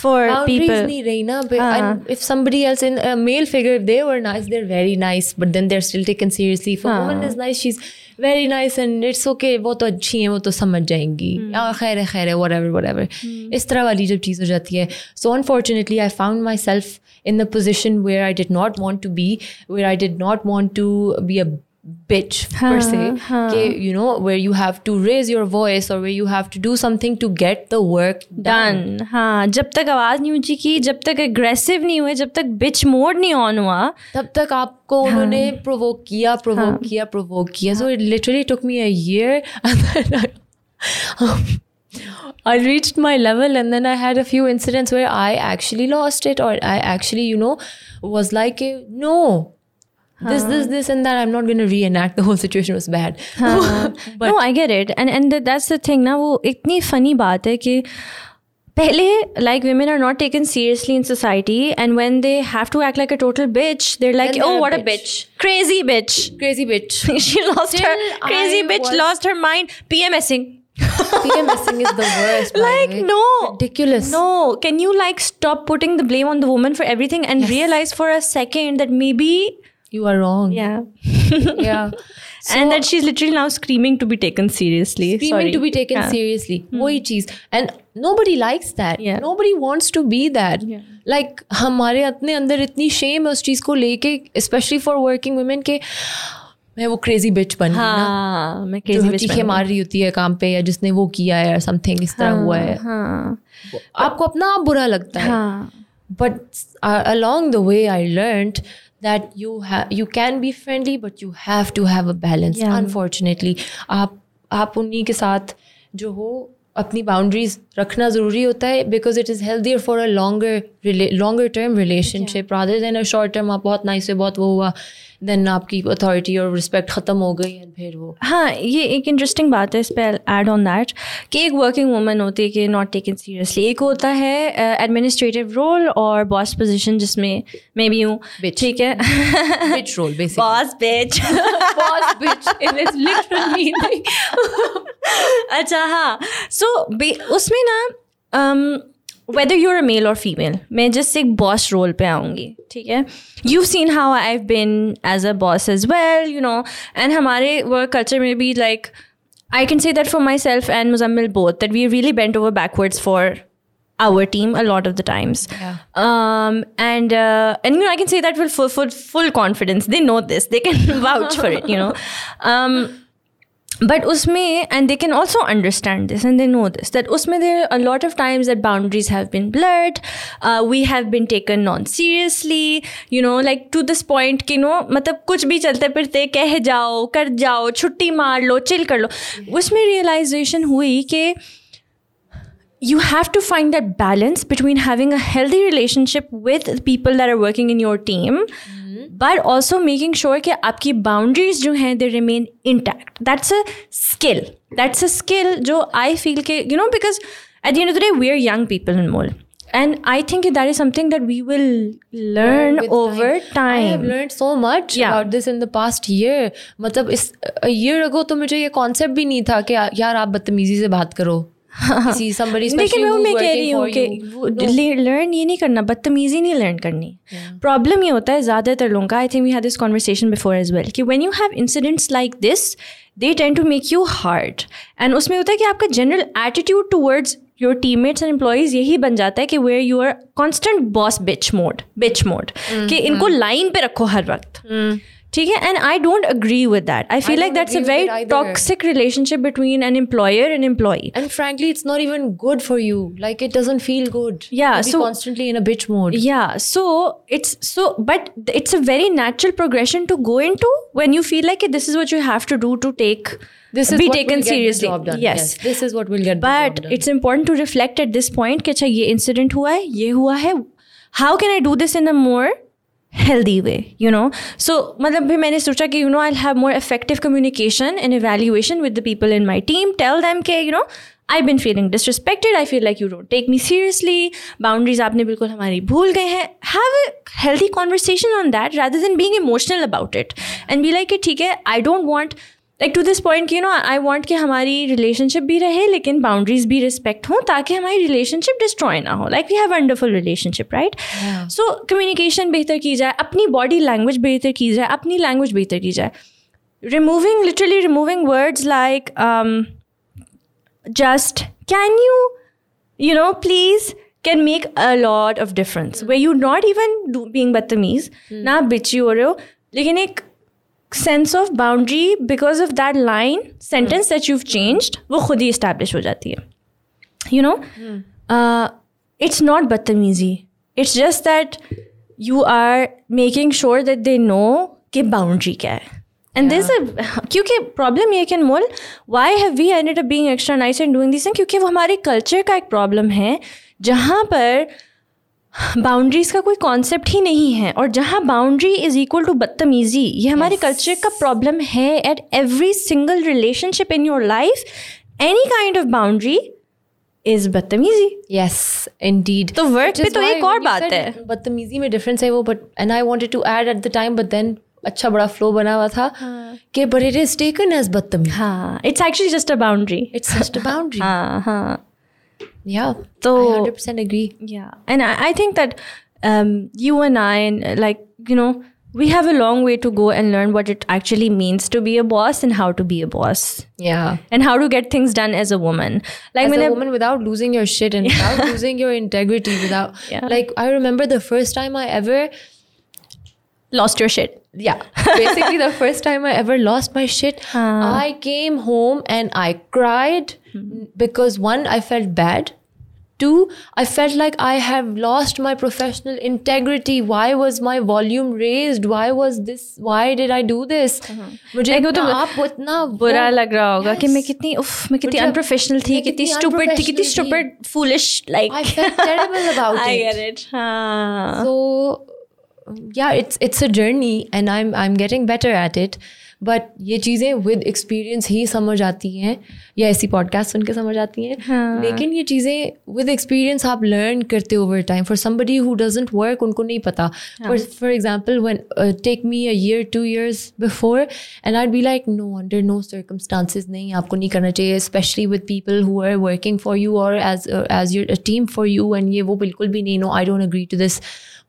for boundaries people nahi rahi na but and if somebody else in a male figure if they were nice they're very nice but then they're still taken seriously if a woman is nice she's very nice and it's okay वो तो अच्छी हैं वो तो समझ जाएंगी हाँ खैर है खैर है whatever whatever इस तरह वाली जब चीज़ हो जाती है so unfortunately I found myself in the position where I did not want to be where I did not want to be a bitch per se कि, you know where you have to raise your voice or where you have to do something to get the work done done हाँ जब तक आवाज़ नहीं ऊंची की जब तक एग्रेसिव नहीं हुए जब तक बिच मोड नहीं ऑन हुआ तब तक आपको उन्होंने प्रोवोक किया प्रोवोक किया प्रोवोक किया so it literally took me a year I reached my level and then I had a few incidents where I actually lost it or I actually, you know, was like, eh, no, this, this, this, and that. I'm not going to reenact the whole situation was bad. but no I get it and and that's the thing ना वो इतनी funny बात है कि पहले like women are not taken seriously in society and when they have to act like a total bitch they're like Then oh they're a what a bitch." bitch crazy bitch crazy bitch. she lost her Still, crazy I bitch was- lost her mind PMSing PMSing is the worst. by the like way. no Ridiculous. no can you like stop putting the blame on the woman for everything and realize for a second that maybe You are wrong. yeah Yeah. and that she's literally now screaming to be taken seriously screaming Sorry. to be taken Yeah. seriously वही चीज and nobody likes that Yeah. nobody wants to be that like हमारे अपने अंदर इतनी shame है उस चीज को लेके especially for working women के मैं वो crazy bitch बन गई ना हाँ मैं जो crazy bitch चीखें बन मार रही होती है काम पे या जिसने वो किया है या समथिंग इस तरह हुआ है गई। हाँ आपको अपना आप बुरा लगता है हाँ but uh, along the way i learned that you have you can be friendly but you have to have a balance Yeah. unfortunately आप आप उन्हीं के साथ जो हो अपनी बाउंड्रीज रखना ज़रूरी होता है because it is healthier for a longer longer term relationship rather than a short term आप बहुत नाइस है बहुत वो हुआ देन आपकी अथॉरिटी और रिस्पेक्ट ख़त्म हो गई and फिर वो। हाँ ये एक इंटरेस्टिंग बात है इस पर एड ऑन दैट कि एक वर्किंग वूमन होती है कि नॉट टेकन सीरियसली एक होता है एडमिनिस्ट्रेटिव रोल और बॉस पोजीशन जिसमें मैं भी हूँ। ठीक है? Role basically. Boss bitch bitch in its literal meaning अच्छा हाँ। सो उसमें ना वेदर यूर अ मेल और फीमेल मैं जस्ट एक बॉस रोल पे आऊँगी ठीक है you seen how I bin as a boss as well you know and हमारे वर्क कल्चर में भी like I can say that for myself and Muzammil both that we really bent over backwards for our team a lot of the times. Yeah. Um, and uh, and you know I can say that with full full full confidence. They know this. They can vouch for it. You know. Um, but उसमें and they can also understand this and they know this that उसमें there a lot of times that boundaries have been blood we have been taken non seriously you know like to this point कि no मतलब कुछ भी चलते फिरते कह जाओ, कर जाओ, छुट्टी मार लो चिल कर लो। उसमें रियलाइजेशन हुई कि you have to find that balance between having a healthy relationship with the people that are working in your team but also making sure कि आपकी boundaries जो हैं they remain intact that's a skill that's a skill जो I feel के you know because at the end of the day we're young people in Mol and I think that is something that we will learn with over I have time learned so much Yeah. about this in the past year. मतलब इस a year ago तो मुझे ये concept भी नहीं था कि या- यार आप बदतमीजी से बात करो किसी somebody लेकिन मैं वो मैं कह रही हूँ कि लर्न ये नहीं करना बदतमीजी नहीं लर्न करनी। प्रॉब्लम ये होता है ज़्यादातर लोगों का I think we had this conversation before as well कि when you have incidents like this they tend to make you hard and उसमें होता है कि आपका general attitude towards your teammates and employees यही बन जाता है कि where you are constant boss bitch mode bitch mode कि इनको लाइन पे रखो हर वक्त। ठीक है and I don't agree with that I feel like don't that's a agree with very it either. Toxic relationship between an employer and employee And frankly, it's not even good for you. Like it doesn't feel good. Yeah, To be so- constantly in a bitch mode. Yeah, so it's so, but it's a very natural progression to go into when you feel like this is what you have to do to take This is be what taken will get the seriously. job done. Yes. This is what will get the job But done. it's important to reflect at this point कि अच्छा ये incident हुआ है ये हुआ है how can I do this in a more healthy way you know so मतलब फिर मैंने सोचा कि you know I'll have more effective communication and evaluation with the people in my team tell them कि you know I've been feeling disrespected I feel like you don't take me seriously boundaries आपने बिल्कुल हमारी भूल गए हैं have a healthy conversation on that rather than being emotional about it and be like कि ठीक है I don't want like to this point you know I want कि हमारी रिलेशनशिप भी रहे लेकिन बाउंड्रीज भी रिस्पेक्ट हों ताकि हमारी रिलेशनशिप डिस्ट्रॉय ना हो। Like we have wonderful relationship right so communication बेहतर की जाए अपनी बॉडी लैंग्वेज बेहतर की जाए अपनी लैंग्वेज बेहतर की जाए। Removing literally removing words like just can you you know please can make a lot of difference where you're not even do, being बदतमीज ना बिची हो रहे हो लेकिन एक sense of boundary because of that line sentence that you changed वो खुद ही इस्टेब्लिश हो जाती है। यू नो इट्स नॉट बदतमीजी। It's just that you are making sure that they know कि बाउंड्री क्या है। एंड दिस क्योंकि प्रॉब्लम ये can mole why have we ended up being extra nice and doing this क्योंकि वो हमारे culture का एक प्रॉब्लम है जहाँ पर बाउंड्रीज का कोई कॉन्सेप्ट ही नहीं है और जहाँ बाउंड्री इज़ इक्वल टू बदतमीजी ये हमारे कल्चर का प्रॉब्लम है at every single relationship in your life any kind of boundary is बदतमीजी। Yes, indeed. तो Which पे तो एक और बात है। बदतमीजी में डिफरेंस है वो but and I wanted to add at the time but then अच्छा बड़ा फ्लो बना हुआ था कि but it is taken as बदतमीजी। हाँ it's actually just a boundary it's just a boundary हाँ हाँ। Yeah. So I 100% agree. Yeah. And I, I think that um, you and I, and like, you know, we have a long way to go and learn what it actually means to be a boss and how to be a boss. Yeah. And how to get things done as a woman. Like as when a I, woman without losing your shit and yeah. without losing your integrity without yeah. like I remember the first time I ever lost your shit. yeah basically the first time i ever lost my shit i came home and i cried because one i felt bad two i felt like i have lost my professional integrity why was my volume raised why was this why did i do this मुझे Like वो तो इतना- आप इतना बुरा वो- लग रहा होगा कि मैं Yes. कितनी उफ मैं कितनी मुझे- अनप्रोफेशनल थी मैं कितनी कितनी स्टूपिड थी कितनी unprofessional थी। Stupid foolish like I felt terrible about I it. get it. हाँ. so yeah it's it's a journey and i'm i'm getting better at it. But ये चीज़ें विद एक्सपीरियंस ही समझ आती हैं या ऐसी पॉडकास्ट सुन के समझ आती हैं। हाँ। लेकिन ये चीज़ें विद एक्सपीरियंस आप लर्न करते over time for somebody who doesn't work उनको नहीं पता। For example when take me a year two years before and I be like no under no circumstances नहीं आपको नहीं करना चाहिए specially with people who are working for you और as as your team for you and ये वो बिल्कुल भी नहीं no I don't agree to this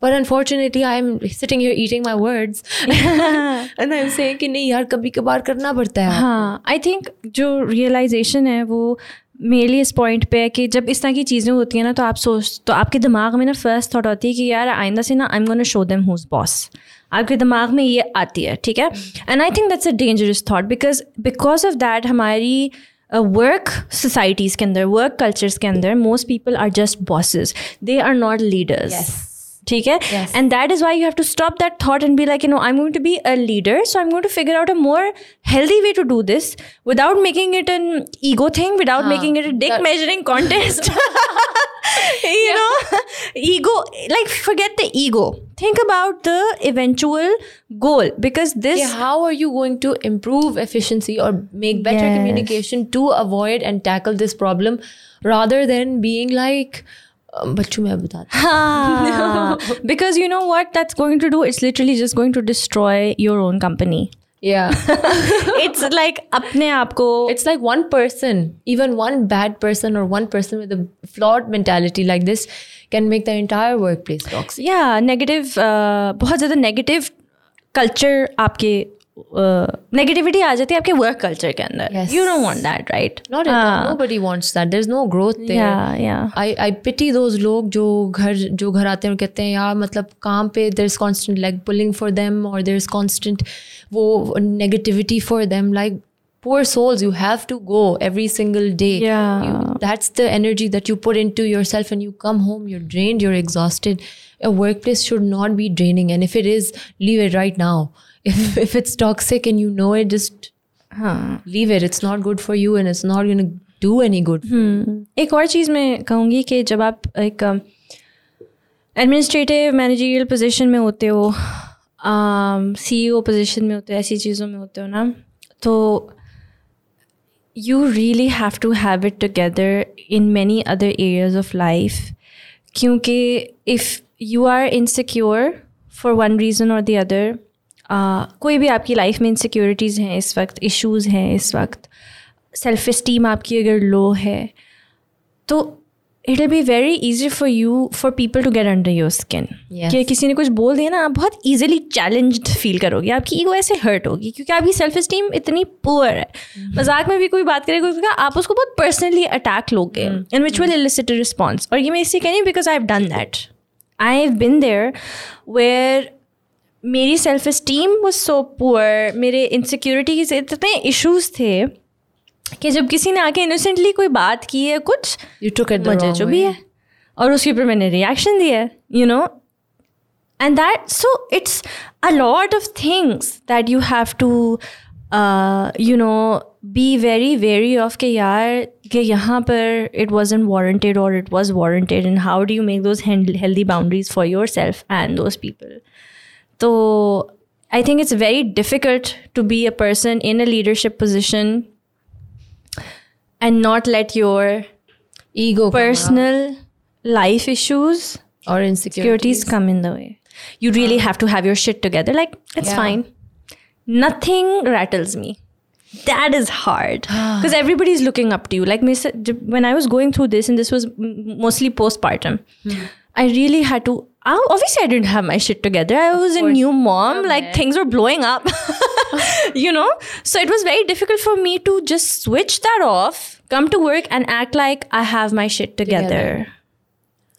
But unfortunately, I'm sitting here eating my words. and I'm saying कि नहीं यार कभी कभार करना पड़ता है हाँ आई थिंक जो रियलाइजेशन है वो मेरे लिए इस पॉइंट पे है कि जब इस तरह की चीज़ें होती हैं ना तो आप सोच तो आपके दिमाग में ना फ़र्स्ट थॉट होती है कि यार आइंदा से ना I am gonna show them who's boss आपके दिमाग में ये आती है ठीक है? And I think that's a dangerous thought because because of that हमारी वर्क सोसाइटीज़ के अंदर वर्क कल्चर्स के अंदर most people are just bosses they are not leaders ठीक है Yes. and that is why you have to stop that thought and be like you know i'm going to be a leader so i'm going to figure out a more healthy way to do this without making it an ego thing without Haan, making it a dick that- measuring contest you know ego like forget the ego think about the eventual goal because this Okay, how are you going to improve efficiency or make better Yes. communication to avoid and tackle this problem rather than being like "Um, बच्चों मैं बताती Ah, because you know what that's going to do it's literally just going to destroy your own company yeah it's like अपने आप को it's like one person even one bad person or one person with a flawed mentality like this can make the entire workplace toxic या negative बहुत ज़्यादा negative culture आपके negativity आ जाती है आपके वर्क कल्चर के अंदर Yes. You don't want that right Not at all. Nobody wants that. There's no growth there. yeah yeah I, I pity those लोग जो घर जो घर आते हैं और कहते हैं यार मतलब काम पे there's constant leg pulling for them or there's constant वो negativity for them like poor souls you have to go every single day Yeah. you, that's the energy that you put into yourself and you come home you're drained you're exhausted a workplace should not be draining and if it is leave it right now if if it's toxic and you know it just हाँ leave it it's not good for you and it's not going to do any good एक और चीज़ मैं कहूँगी कि जब आप एक administrative managerial position में होते हो सीईओ पोजीशन में होते हो ऐसी चीज़ों में होते हो ना तो you really have to have it together in many other areas of life क्योंकि if you are insecure for one reason और द अदर कोई भी आपकी लाइफ में इनसिक्योरिटीज़ हैं इस वक्त इश्यूज़ हैं इस वक्त सेल्फ इस्टीम आपकी अगर लो है तो it will be very easy for you for people to get under your skin. कि किसी ने कुछ बोल दिया ना आप बहुत ईजिली चैलेंज फील करोगे। आपकी ईगो ऐसे हर्ट होगी क्योंकि आपकी सेल्फ इस्टीम इतनी पुअर है। मज़ाक में भी कोई बात करे कोई कहेगा, आप उसको बहुत पर्सनली अटैक लोगे इन विच विल रिस्पॉन्स और ये मैं इससे कह रही हूँ because I have done that I have been there where मेरी self esteem was so poor मेरे इनसिक्योरिटीज इतने इश्यूज़ थे कि जब किसी ने आके इनोसेंटली कोई बात की है कुछ it मुझे जो भी है। और उसके ऊपर मैंने रिएक्शन दिया है you know and that so it's a lot of things that you have to you know be very very of के यार कि यहाँ पर इट वॉज़ इन वारंटेड और it was warranted and how do you make those healthy boundaries for yourself and those people तो I think it's very difficult to be a person in a leadership position and not let your ego personal life issues, or insecurities. securities come in the way. You really ah. have to have your shit together. Like, it's Yeah. fine. Nothing rattles me. That is hard ah. because everybody's looking up to you. Like, when I was going through this, and this was mostly postpartum, hmm. I really had to. Obviously, I didn't have my shit together. I was a new mom. Like, things were blowing up, you know? So, it was very difficult for me to just switch that off, come to work, and act like I have my shit together. Together.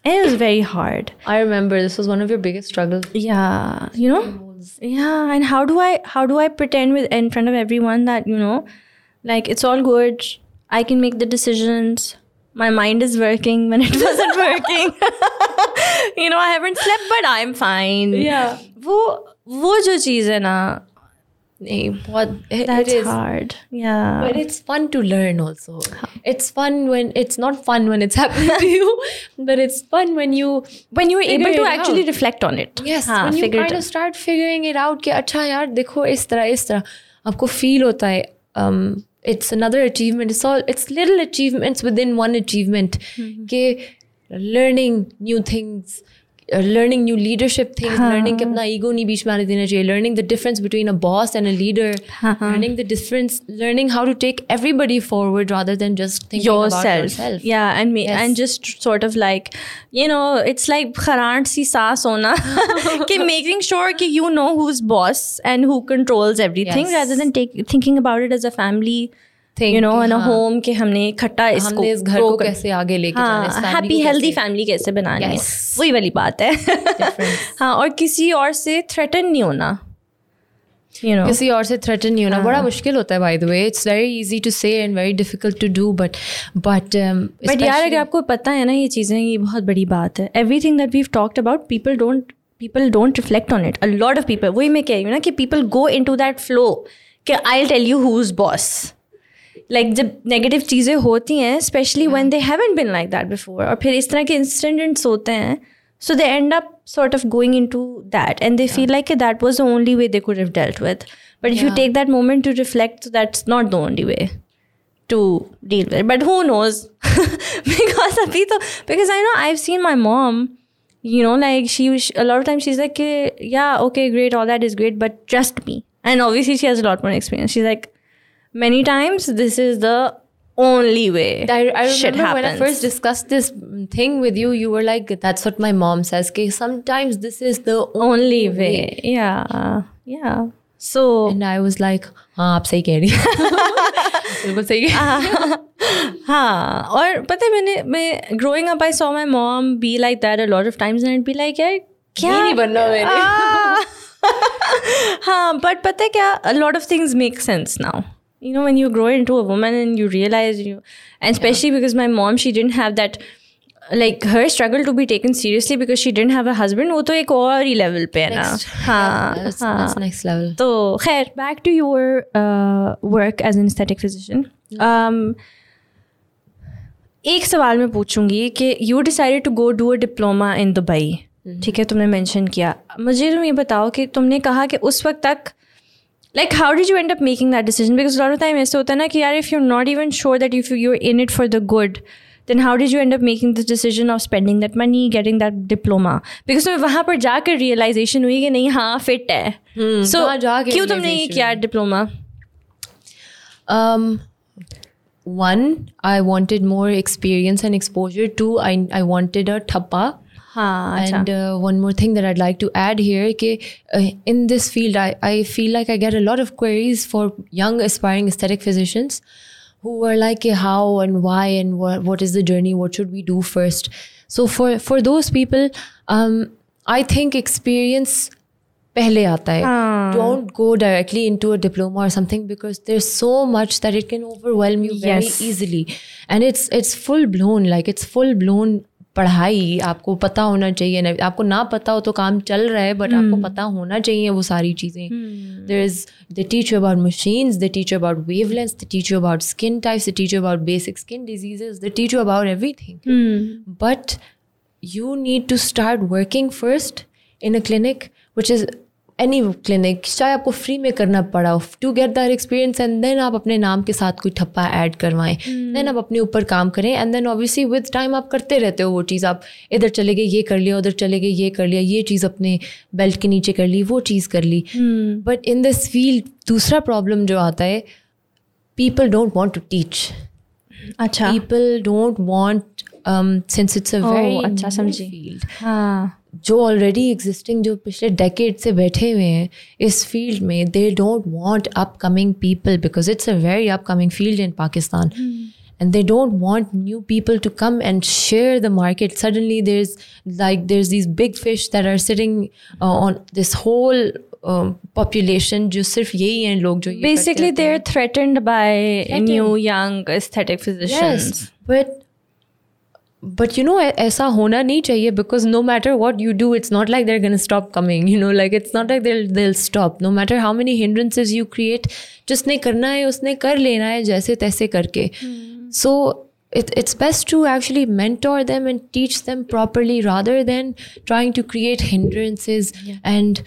It was very hard. I remember this was one of your biggest struggles. Yeah, you know? Yeah, and how do I how do I pretend with in front of everyone that, you know, like it's all good. I can make the decisions My mind is working when it wasn't working. you know, I haven't slept but I'm fine. Yeah. वो वो जो चीज़ है ना नहीं, बहुत it- that's it is. hard. Yeah. But it's fun to learn also. It's fun when it's not fun when it's happening to you, but it's fun when you when you're figure able to it actually out. reflect on it. yes हाँ, when you figure it kind out. of start figuring it out कि अच्छा यार देखो इस तरह इस तरह आपको feel होता है um, it's another achievement. It's all it's little achievements within one achievement. Mm-hmm. कि learning new things learning new leadership things learning कि अपना ego नहीं बीच में आने देना चाहिए learning the difference between a boss and a leader learning the difference learning how to take everybody forward rather than just thinking about yourself. yourself Yeah, and me, Yes. and just sort of like, you know, it's like kharant si saas hona, कि making sure कि you know who's boss and who controls everything Yes. rather than take thinking about it as a family. Think you know, कि in a हाँ, कि हमने इकट्ठा इसको इस घर को कैसे आगे लेके जाना है हाँ family हैप्पी हेल्दी फैमिली कैसे बनानी है। वही वाली बात है। हाँ और किसी और से थ्रेटन नहीं होना you know किसी और से थ्रेटन नहीं होना। बड़ा मुश्किल होता है by the way it's very easy to say and very difficult to do but but but यार अगर आपको पता है ना ये चीज़ें ये बहुत बड़ी बात है। Everything that we've talked about people don't people don't reflect on it a lot of people वही मैं कह रही हूँ ना कि people go into that flow कि I tell you who is boss like जब नेगेटिव चीज़ें होती हैं specially one they haven been like that before और फिर इस तरह के इंसिडेंट्स होते हैं so they and up sort of going into that and they feel like that was the only way they could have dealt with but if you Yeah. take that moment to reflect that's not the only way to deal with it. But who knows? because abhi to, because I know I've seen my mom, you know, like she was a lot of times she's like, "Eh, yeah, okay, great, all that is great, but trust me. And obviously she has a lot more experience. She's like, many times this is the only way. I, I shit remember when I happens. first discussed this thing with you, you were like, that's what my mom says. Okay, sometimes this is the only way. Yeah. Yeah. So and I was like हाँ आप सही कह रही हैं बिल्कुल सही है हाँ और पता है मैंने मैं growing up I saw my mom B like that a lot of times and be like यार क्या नहीं बनना मैंने Ah. हाँ बट पता है क्या a lot of things make sense now You know when you grow into a woman and you realize you and especially yeah. because my mom she didn't have that like her struggle to be taken seriously because she didn't have a husband वो तो एक और ही level पे है ना हाँ हाँ next level तो खैर back to your uh, work as an aesthetic physician um, एक सवाल मैं पूछूँगी कि you decided to go do a diploma in Dubai ठीक है तुमने मेंशन किया मुझे तुम ये बताओ कि तुमने कहा कि उस वक्त तक like how did you and up making that decision because lot of time ऐसे होता है ना कि यार if you not even sure that if you in it for the good then how did you end up making the decision of spending that money getting that diploma because तुम्हें वहाँ पर जाकर realization हुई कि नहीं हाँ fit है so वहाँ जाके क्यों तुमने ये realization किया diploma um one i wanted more experience and exposure two i i wanted a thappa हाँ अच्छा and uh, one more thing that i'd like to add here कि, uh, in this field I, I feel like i get a lot of queries for young aspiring aesthetic physicians who are like "Okay, how and why and what, what is the journey what should we do first so for for those people um, i think experience पहले आता है हाँ. don't go directly into a diploma or something because there's so much that it can overwhelm you very Yes. easily and it's it's full blown like it's full blown पढ़ाई आपको पता होना चाहिए आपको ना पता हो तो काम चल रहा है बट आपको हम्म। पता होना चाहिए वो सारी चीज़ें। There is the teacher about machines the teacher about wavelengths the teacher you about skin types the teacher about basic skin diseases the teach you about everything but you need to start working first in a clinic which is any clinic चाहे आपको free में करना पड़ा to get that experience and then आप अपने नाम के साथ कोई ठप्पा ऐड करवाएँ। देन आप अपने ऊपर काम करें and then obviously with time आप करते रहते हो वो चीज़। आप इधर चले गए ये कर लिया उधर चले गए ये कर लिया ये चीज़ अपने बेल्ट के नीचे कर ली वो चीज़ कर ली। बट इन दिस फ़ील्ड दूसरा प्रॉब्लम जो आता है people don't want to teach अच्छा। Don't want um, since it's a Oh, अच्छा, समझी। field हाँ। जो ऑलरेडी एग्जिस्टिंग जो पिछले डेकेड से बैठे हुए हैं इस फील्ड में they don't want upcoming people because it's a very upcoming field in Pakistan and they don't want new people to come and share the market suddenly there's like there's these big fish that are sitting uh, on this whole um, population जो सिर्फ यही हैं लोग जो ये करते basically रहते हैं। they're threatened by new young aesthetic physicians yes but but you know ऐ- ऐसा होना नहीं चाहिए because no matter what you do it's not like they're going to stop coming you know like it's not like they'll they'll stop no matter how many hindrances you create जिसने करना है उसने कर लेना है जैसे तैसे करके so it, it's best to actually mentor them and teach them properly rather than trying to create hindrances and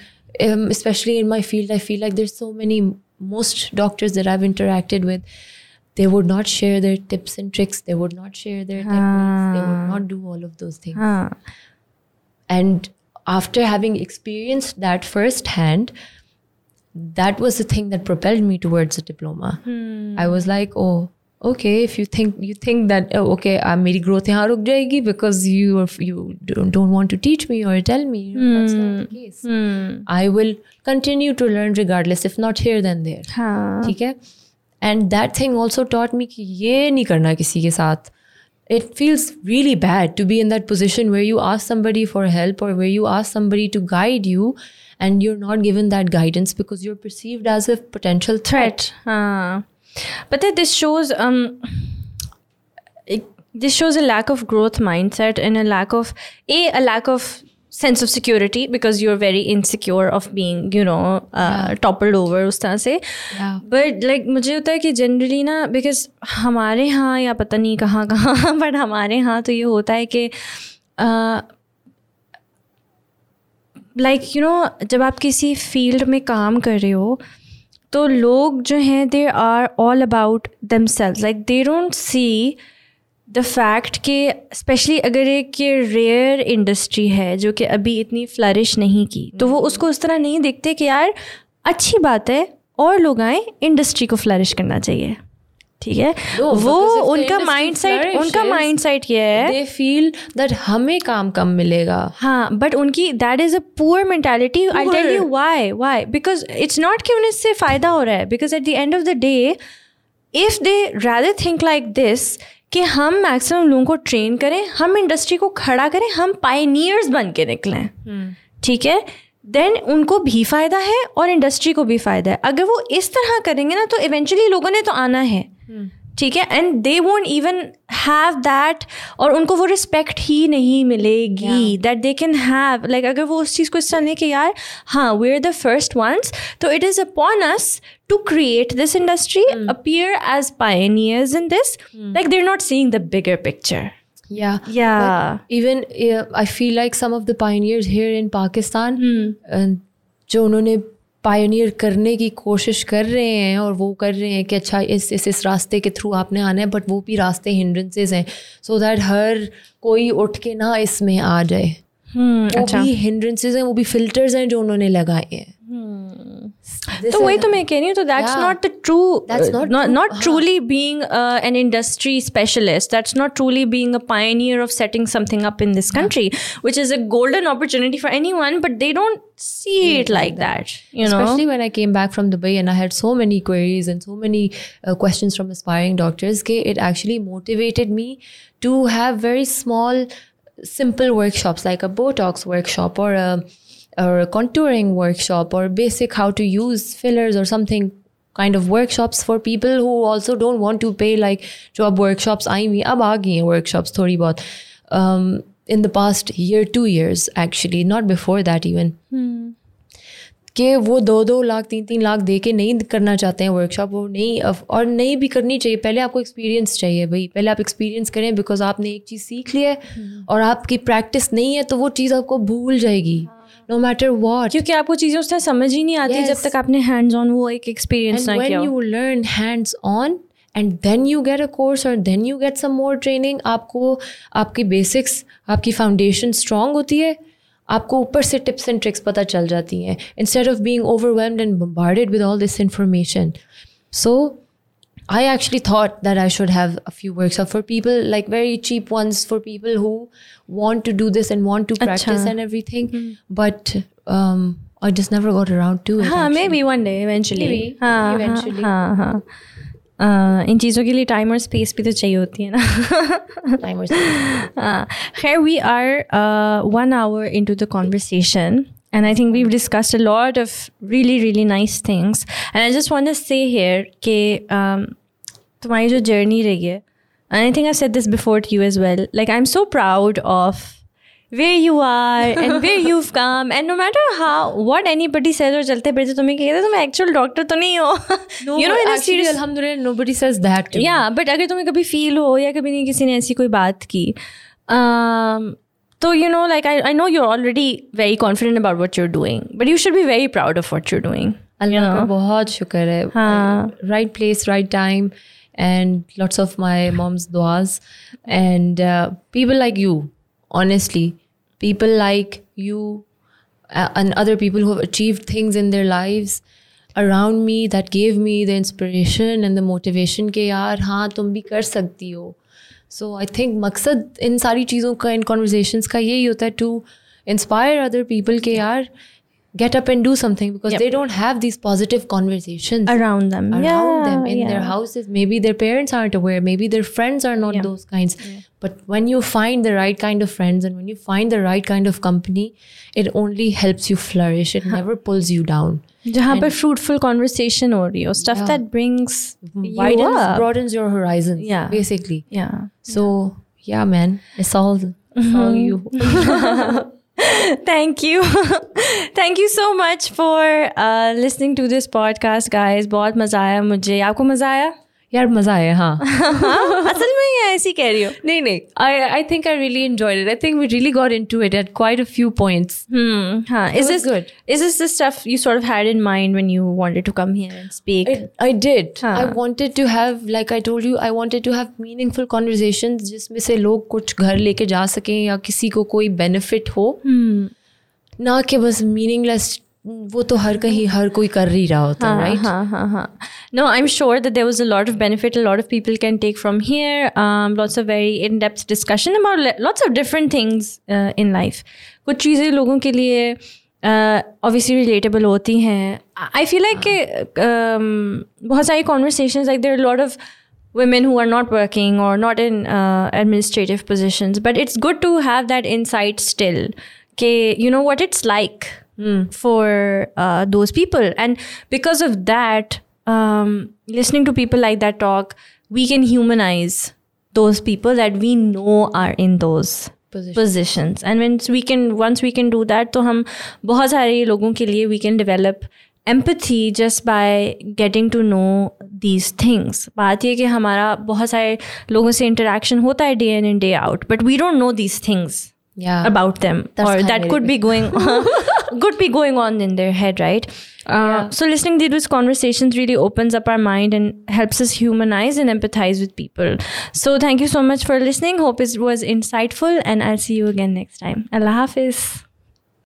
um, especially in my field i feel like there's so many most doctors that i've interacted with they would not share their tips and tricks. They would not share their techniques. They would not do all of those things. And after having experienced that firsthand that was the thing that propelled me towards a diploma. Hmm. i was like oh okay if you think you think that oh, okay uh, i meri growth yahan ruk jayegi because you you don't, don't, want to teach me or tell me hmm. that's not the hmm. case. Hmm. i will continue to learn regardless if not here then there. Okay. And that thing also taught me कि ये नहीं करना किसी के साथ it feels really bad to be in that position where you ask somebody for help or where you ask somebody to guide you and you're not given that guidance because you're perceived as a potential threat threat हाँ but then this shows um it, this shows a lack of growth mindset and a lack of a a lack of sense of security because you're very insecure of being you know uh, toppled over उस तरह से. But like मुझे होता है कि generally ना because हमारे यहाँ या पता नहीं कहाँ कहाँ बट हमारे यहाँ तो ये होता है कि लाइक यू नो जब आप किसी फ़ील्ड में काम कर रहे हो तो लोग जो हैं दे are all about themselves like they don't see the fact कि स्पेशली अगर एक ये रेयर इंडस्ट्री है जो कि अभी इतनी फ्लरिश नहीं की तो वो उसको उस तरह नहीं देखते कि यार अच्छी बात है और लोग आए इंडस्ट्री को फ्लरिश करना चाहिए। ठीक है? No, वो उनका माइंड सेट उनका माइंड सेट ये है। दे फील दैट हमें काम कम मिलेगा। हाँ बट उनकी that is a poor mentality I tell you. Why why because it's not कि उन्हें इससे फ़ायदा हो रहा है। Because at the end of the day if they rather think like this कि हम मैक्सिमम लोगों को ट्रेन करें हम इंडस्ट्री को खड़ा करें हम पाइनियर्स बन के निकलें। ठीक है? देन उनको भी फ़ायदा है और इंडस्ट्री को भी फ़ायदा है। अगर वो इस तरह करेंगे ना तो इवेंचुअली लोगों ने तो आना है। ठीक है and they won't even have that और उनको वो रिस्पेक्ट ही नहीं मिलेगी that they can have like अगर वो उस चीज़ को इस तरह लें कि यार हाँ we are the first ones तो it is upon us to create this industry appear as pioneers in this like they are not seeing the bigger picture Yeah. Yeah. Even uh, I feel like some of the pioneers here in Pakistan, uh, जो उन्होंने Pioneer करने की कोशिश कर रहे हैं और वो कर रहे हैं कि अच्छा इस इस इस रास्ते के थ्रू आपने आना है बट वो भी रास्ते हिंड्रेंसेज हैं सो so दैट हर कोई उठ के ना इसमें आ जाए। हम्म वो भी हिंड्रेंसेज हैं वो भी फिल्टर्स हैं जो उन्होंने लगाए हैं। Hmm. So wait a minute, can? So that's yeah. not the true. That's not not, true. not uh-huh. truly being uh, an industry specialist. That's not truly being a pioneer of setting something up in this country, yeah. which is a golden opportunity for anyone. But they don't see it like that. You know, especially when I came back from Dubai and I had so many queries and so many uh, questions from aspiring doctors. Okay, it actually motivated me to have very small, simple workshops like a Botox workshop or a or a contouring workshop or basic how to use fillers or something kind of workshops for people who also don't want to pay like जो अब workshops आई हुई अब आ गई हैं workshops थोड़ी बहुत um, in the past year two years actually not before that even कि वो दो दो लाख तीन तीन लाख दे के नहीं करना चाहते हैं वर्कशॉप वो नहीं और नहीं भी करनी चाहिए पहले आपको एक्सपीरियंस चाहिए भाई पहले आप एक्सपीरियंस करें बिकॉज़ आपने एक चीज़ सीख ली है और आपकी प्रैक्टिस नहीं है तो वो चीज़ आपको भूल जाएगी नो मैटर वॉट क्योंकि आपको चीज़ें उस समझ ही नहीं आती yes. जब तक आपने हैंड्स ऑन वो एक एक्सपीरियंस ना किया you learn hands on and then you get a course और then you get some more training आपको आपकी बेसिक्स आपकी फाउंडेशन स्ट्रांग होती है आपको ऊपर से टिप्स एंड ट्रिक्स पता चल जाती हैं। Instead of being overwhelmed and bombarded with all this information so I actually thought that I should have a few workshops for people, like very cheap ones for people who want to do this and want to practice Acha. and everything. But um, I just never got around to it. हाँ actually. May be one day eventually Maybe, हाँ eventually. हाँ हाँ हाँ इन चीज़ों के लिए time और space भी तो चाहिए होती है ना Time or something. Uh, here we are uh, one hour into the conversation and i think we've discussed a lot of really really nice things and i just want to say here कि um, तुम्हारी जो journey रही है and i think i said this before to you as well like i'm so proud of where you are and where you've come and no matter how what anybody says और चलते फिरते तुम्हें कहते तुम actual doctor तो नहीं हो No, you know in a actually, serious Alhamdulillah, nobody says that. To me. या बट अगर तुम्हें कभी फील हो या कभी नहीं किसी ने ऐसी कोई बात की um, तो you know like I I know you already very confident about what you're doing but you should be very proud of what you're doing अल्लाह का बहुत शुक्र है हाँ. Right place right time and lots of my mom's दुआज and people like you honestly people like you and other people who have achieved things in their lives around me that gave me the inspiration and the motivation कि यार हाँ तुम भी कर सकती हो So I think मकसद इन सारी चीज़ों का, इन कॉन्वर्जेस का यही होता है टू इंस्पायर अदर पीपल के यार get up and do something because Yep. they don't have these positive conversations around them around yeah, them in their yeah. houses. Maybe their parents aren't aware. Maybe their friends are not Yeah. those kinds. But when you find the right kind of friends and when you find the right kind of company, it only helps you flourish. It never pulls you down. जहाँ पर fruitful conversation हो रही हो stuff Yeah. that brings you Widens, up. broadens your horizons. Yeah. Basically. yeah So yeah, man, it's all it's all you. thank you thank you so much for uh, listening to this podcast guys बहुत मज़ा आया मुझे आपको मज़ा आया यार मज़ा आया हाँ। असल में ही ऐसी कह रही हो। नहीं नहीं I I think I really enjoyed it I think we really got into it at quite a few points हाँ is this good is this the stuff you sort of had in mind when you wanted to come here and speak I did I wanted to have like I told you I wanted to have meaningful conversations जिसमें से लोग कुछ घर लेके जा सकें या किसी को कोई बेनिफिट हो। Hmm. ना कि बस मीनिंगलेस वो तो हर कहीं हर कोई कर ही रहा होता है हाँ हाँ हाँ। No I am sure that there was a lot of benefit lot of people can take from here lots of very in depth discussion about lots of different things in life कुछ चीज़ें लोगों के लिए obviously relatable होती हैं। आई feel like बहुत सारी conversation like there lot of women who are not working और not in administrative position but it's good to have that insight still के you know what it's like for uh, those people and because of that um, listening to people like that talk we can humanize those people that we know are in those Position. positions and once we can once we can do that तो हम बहुत सारे लोगों के लिए we can develop empathy just by getting to know these things बात ये कि हमारा बहुत सारे लोगों से interaction होता है day in and day out but we don't know these things yeah about them That's or kind that of could be going could be going on in their head right? Uh, so listening to these conversations really opens up our mind and helps us humanize and empathize with people. So thank you so much for listening. Hope it was insightful and i'll see you again next time. Allah hafiz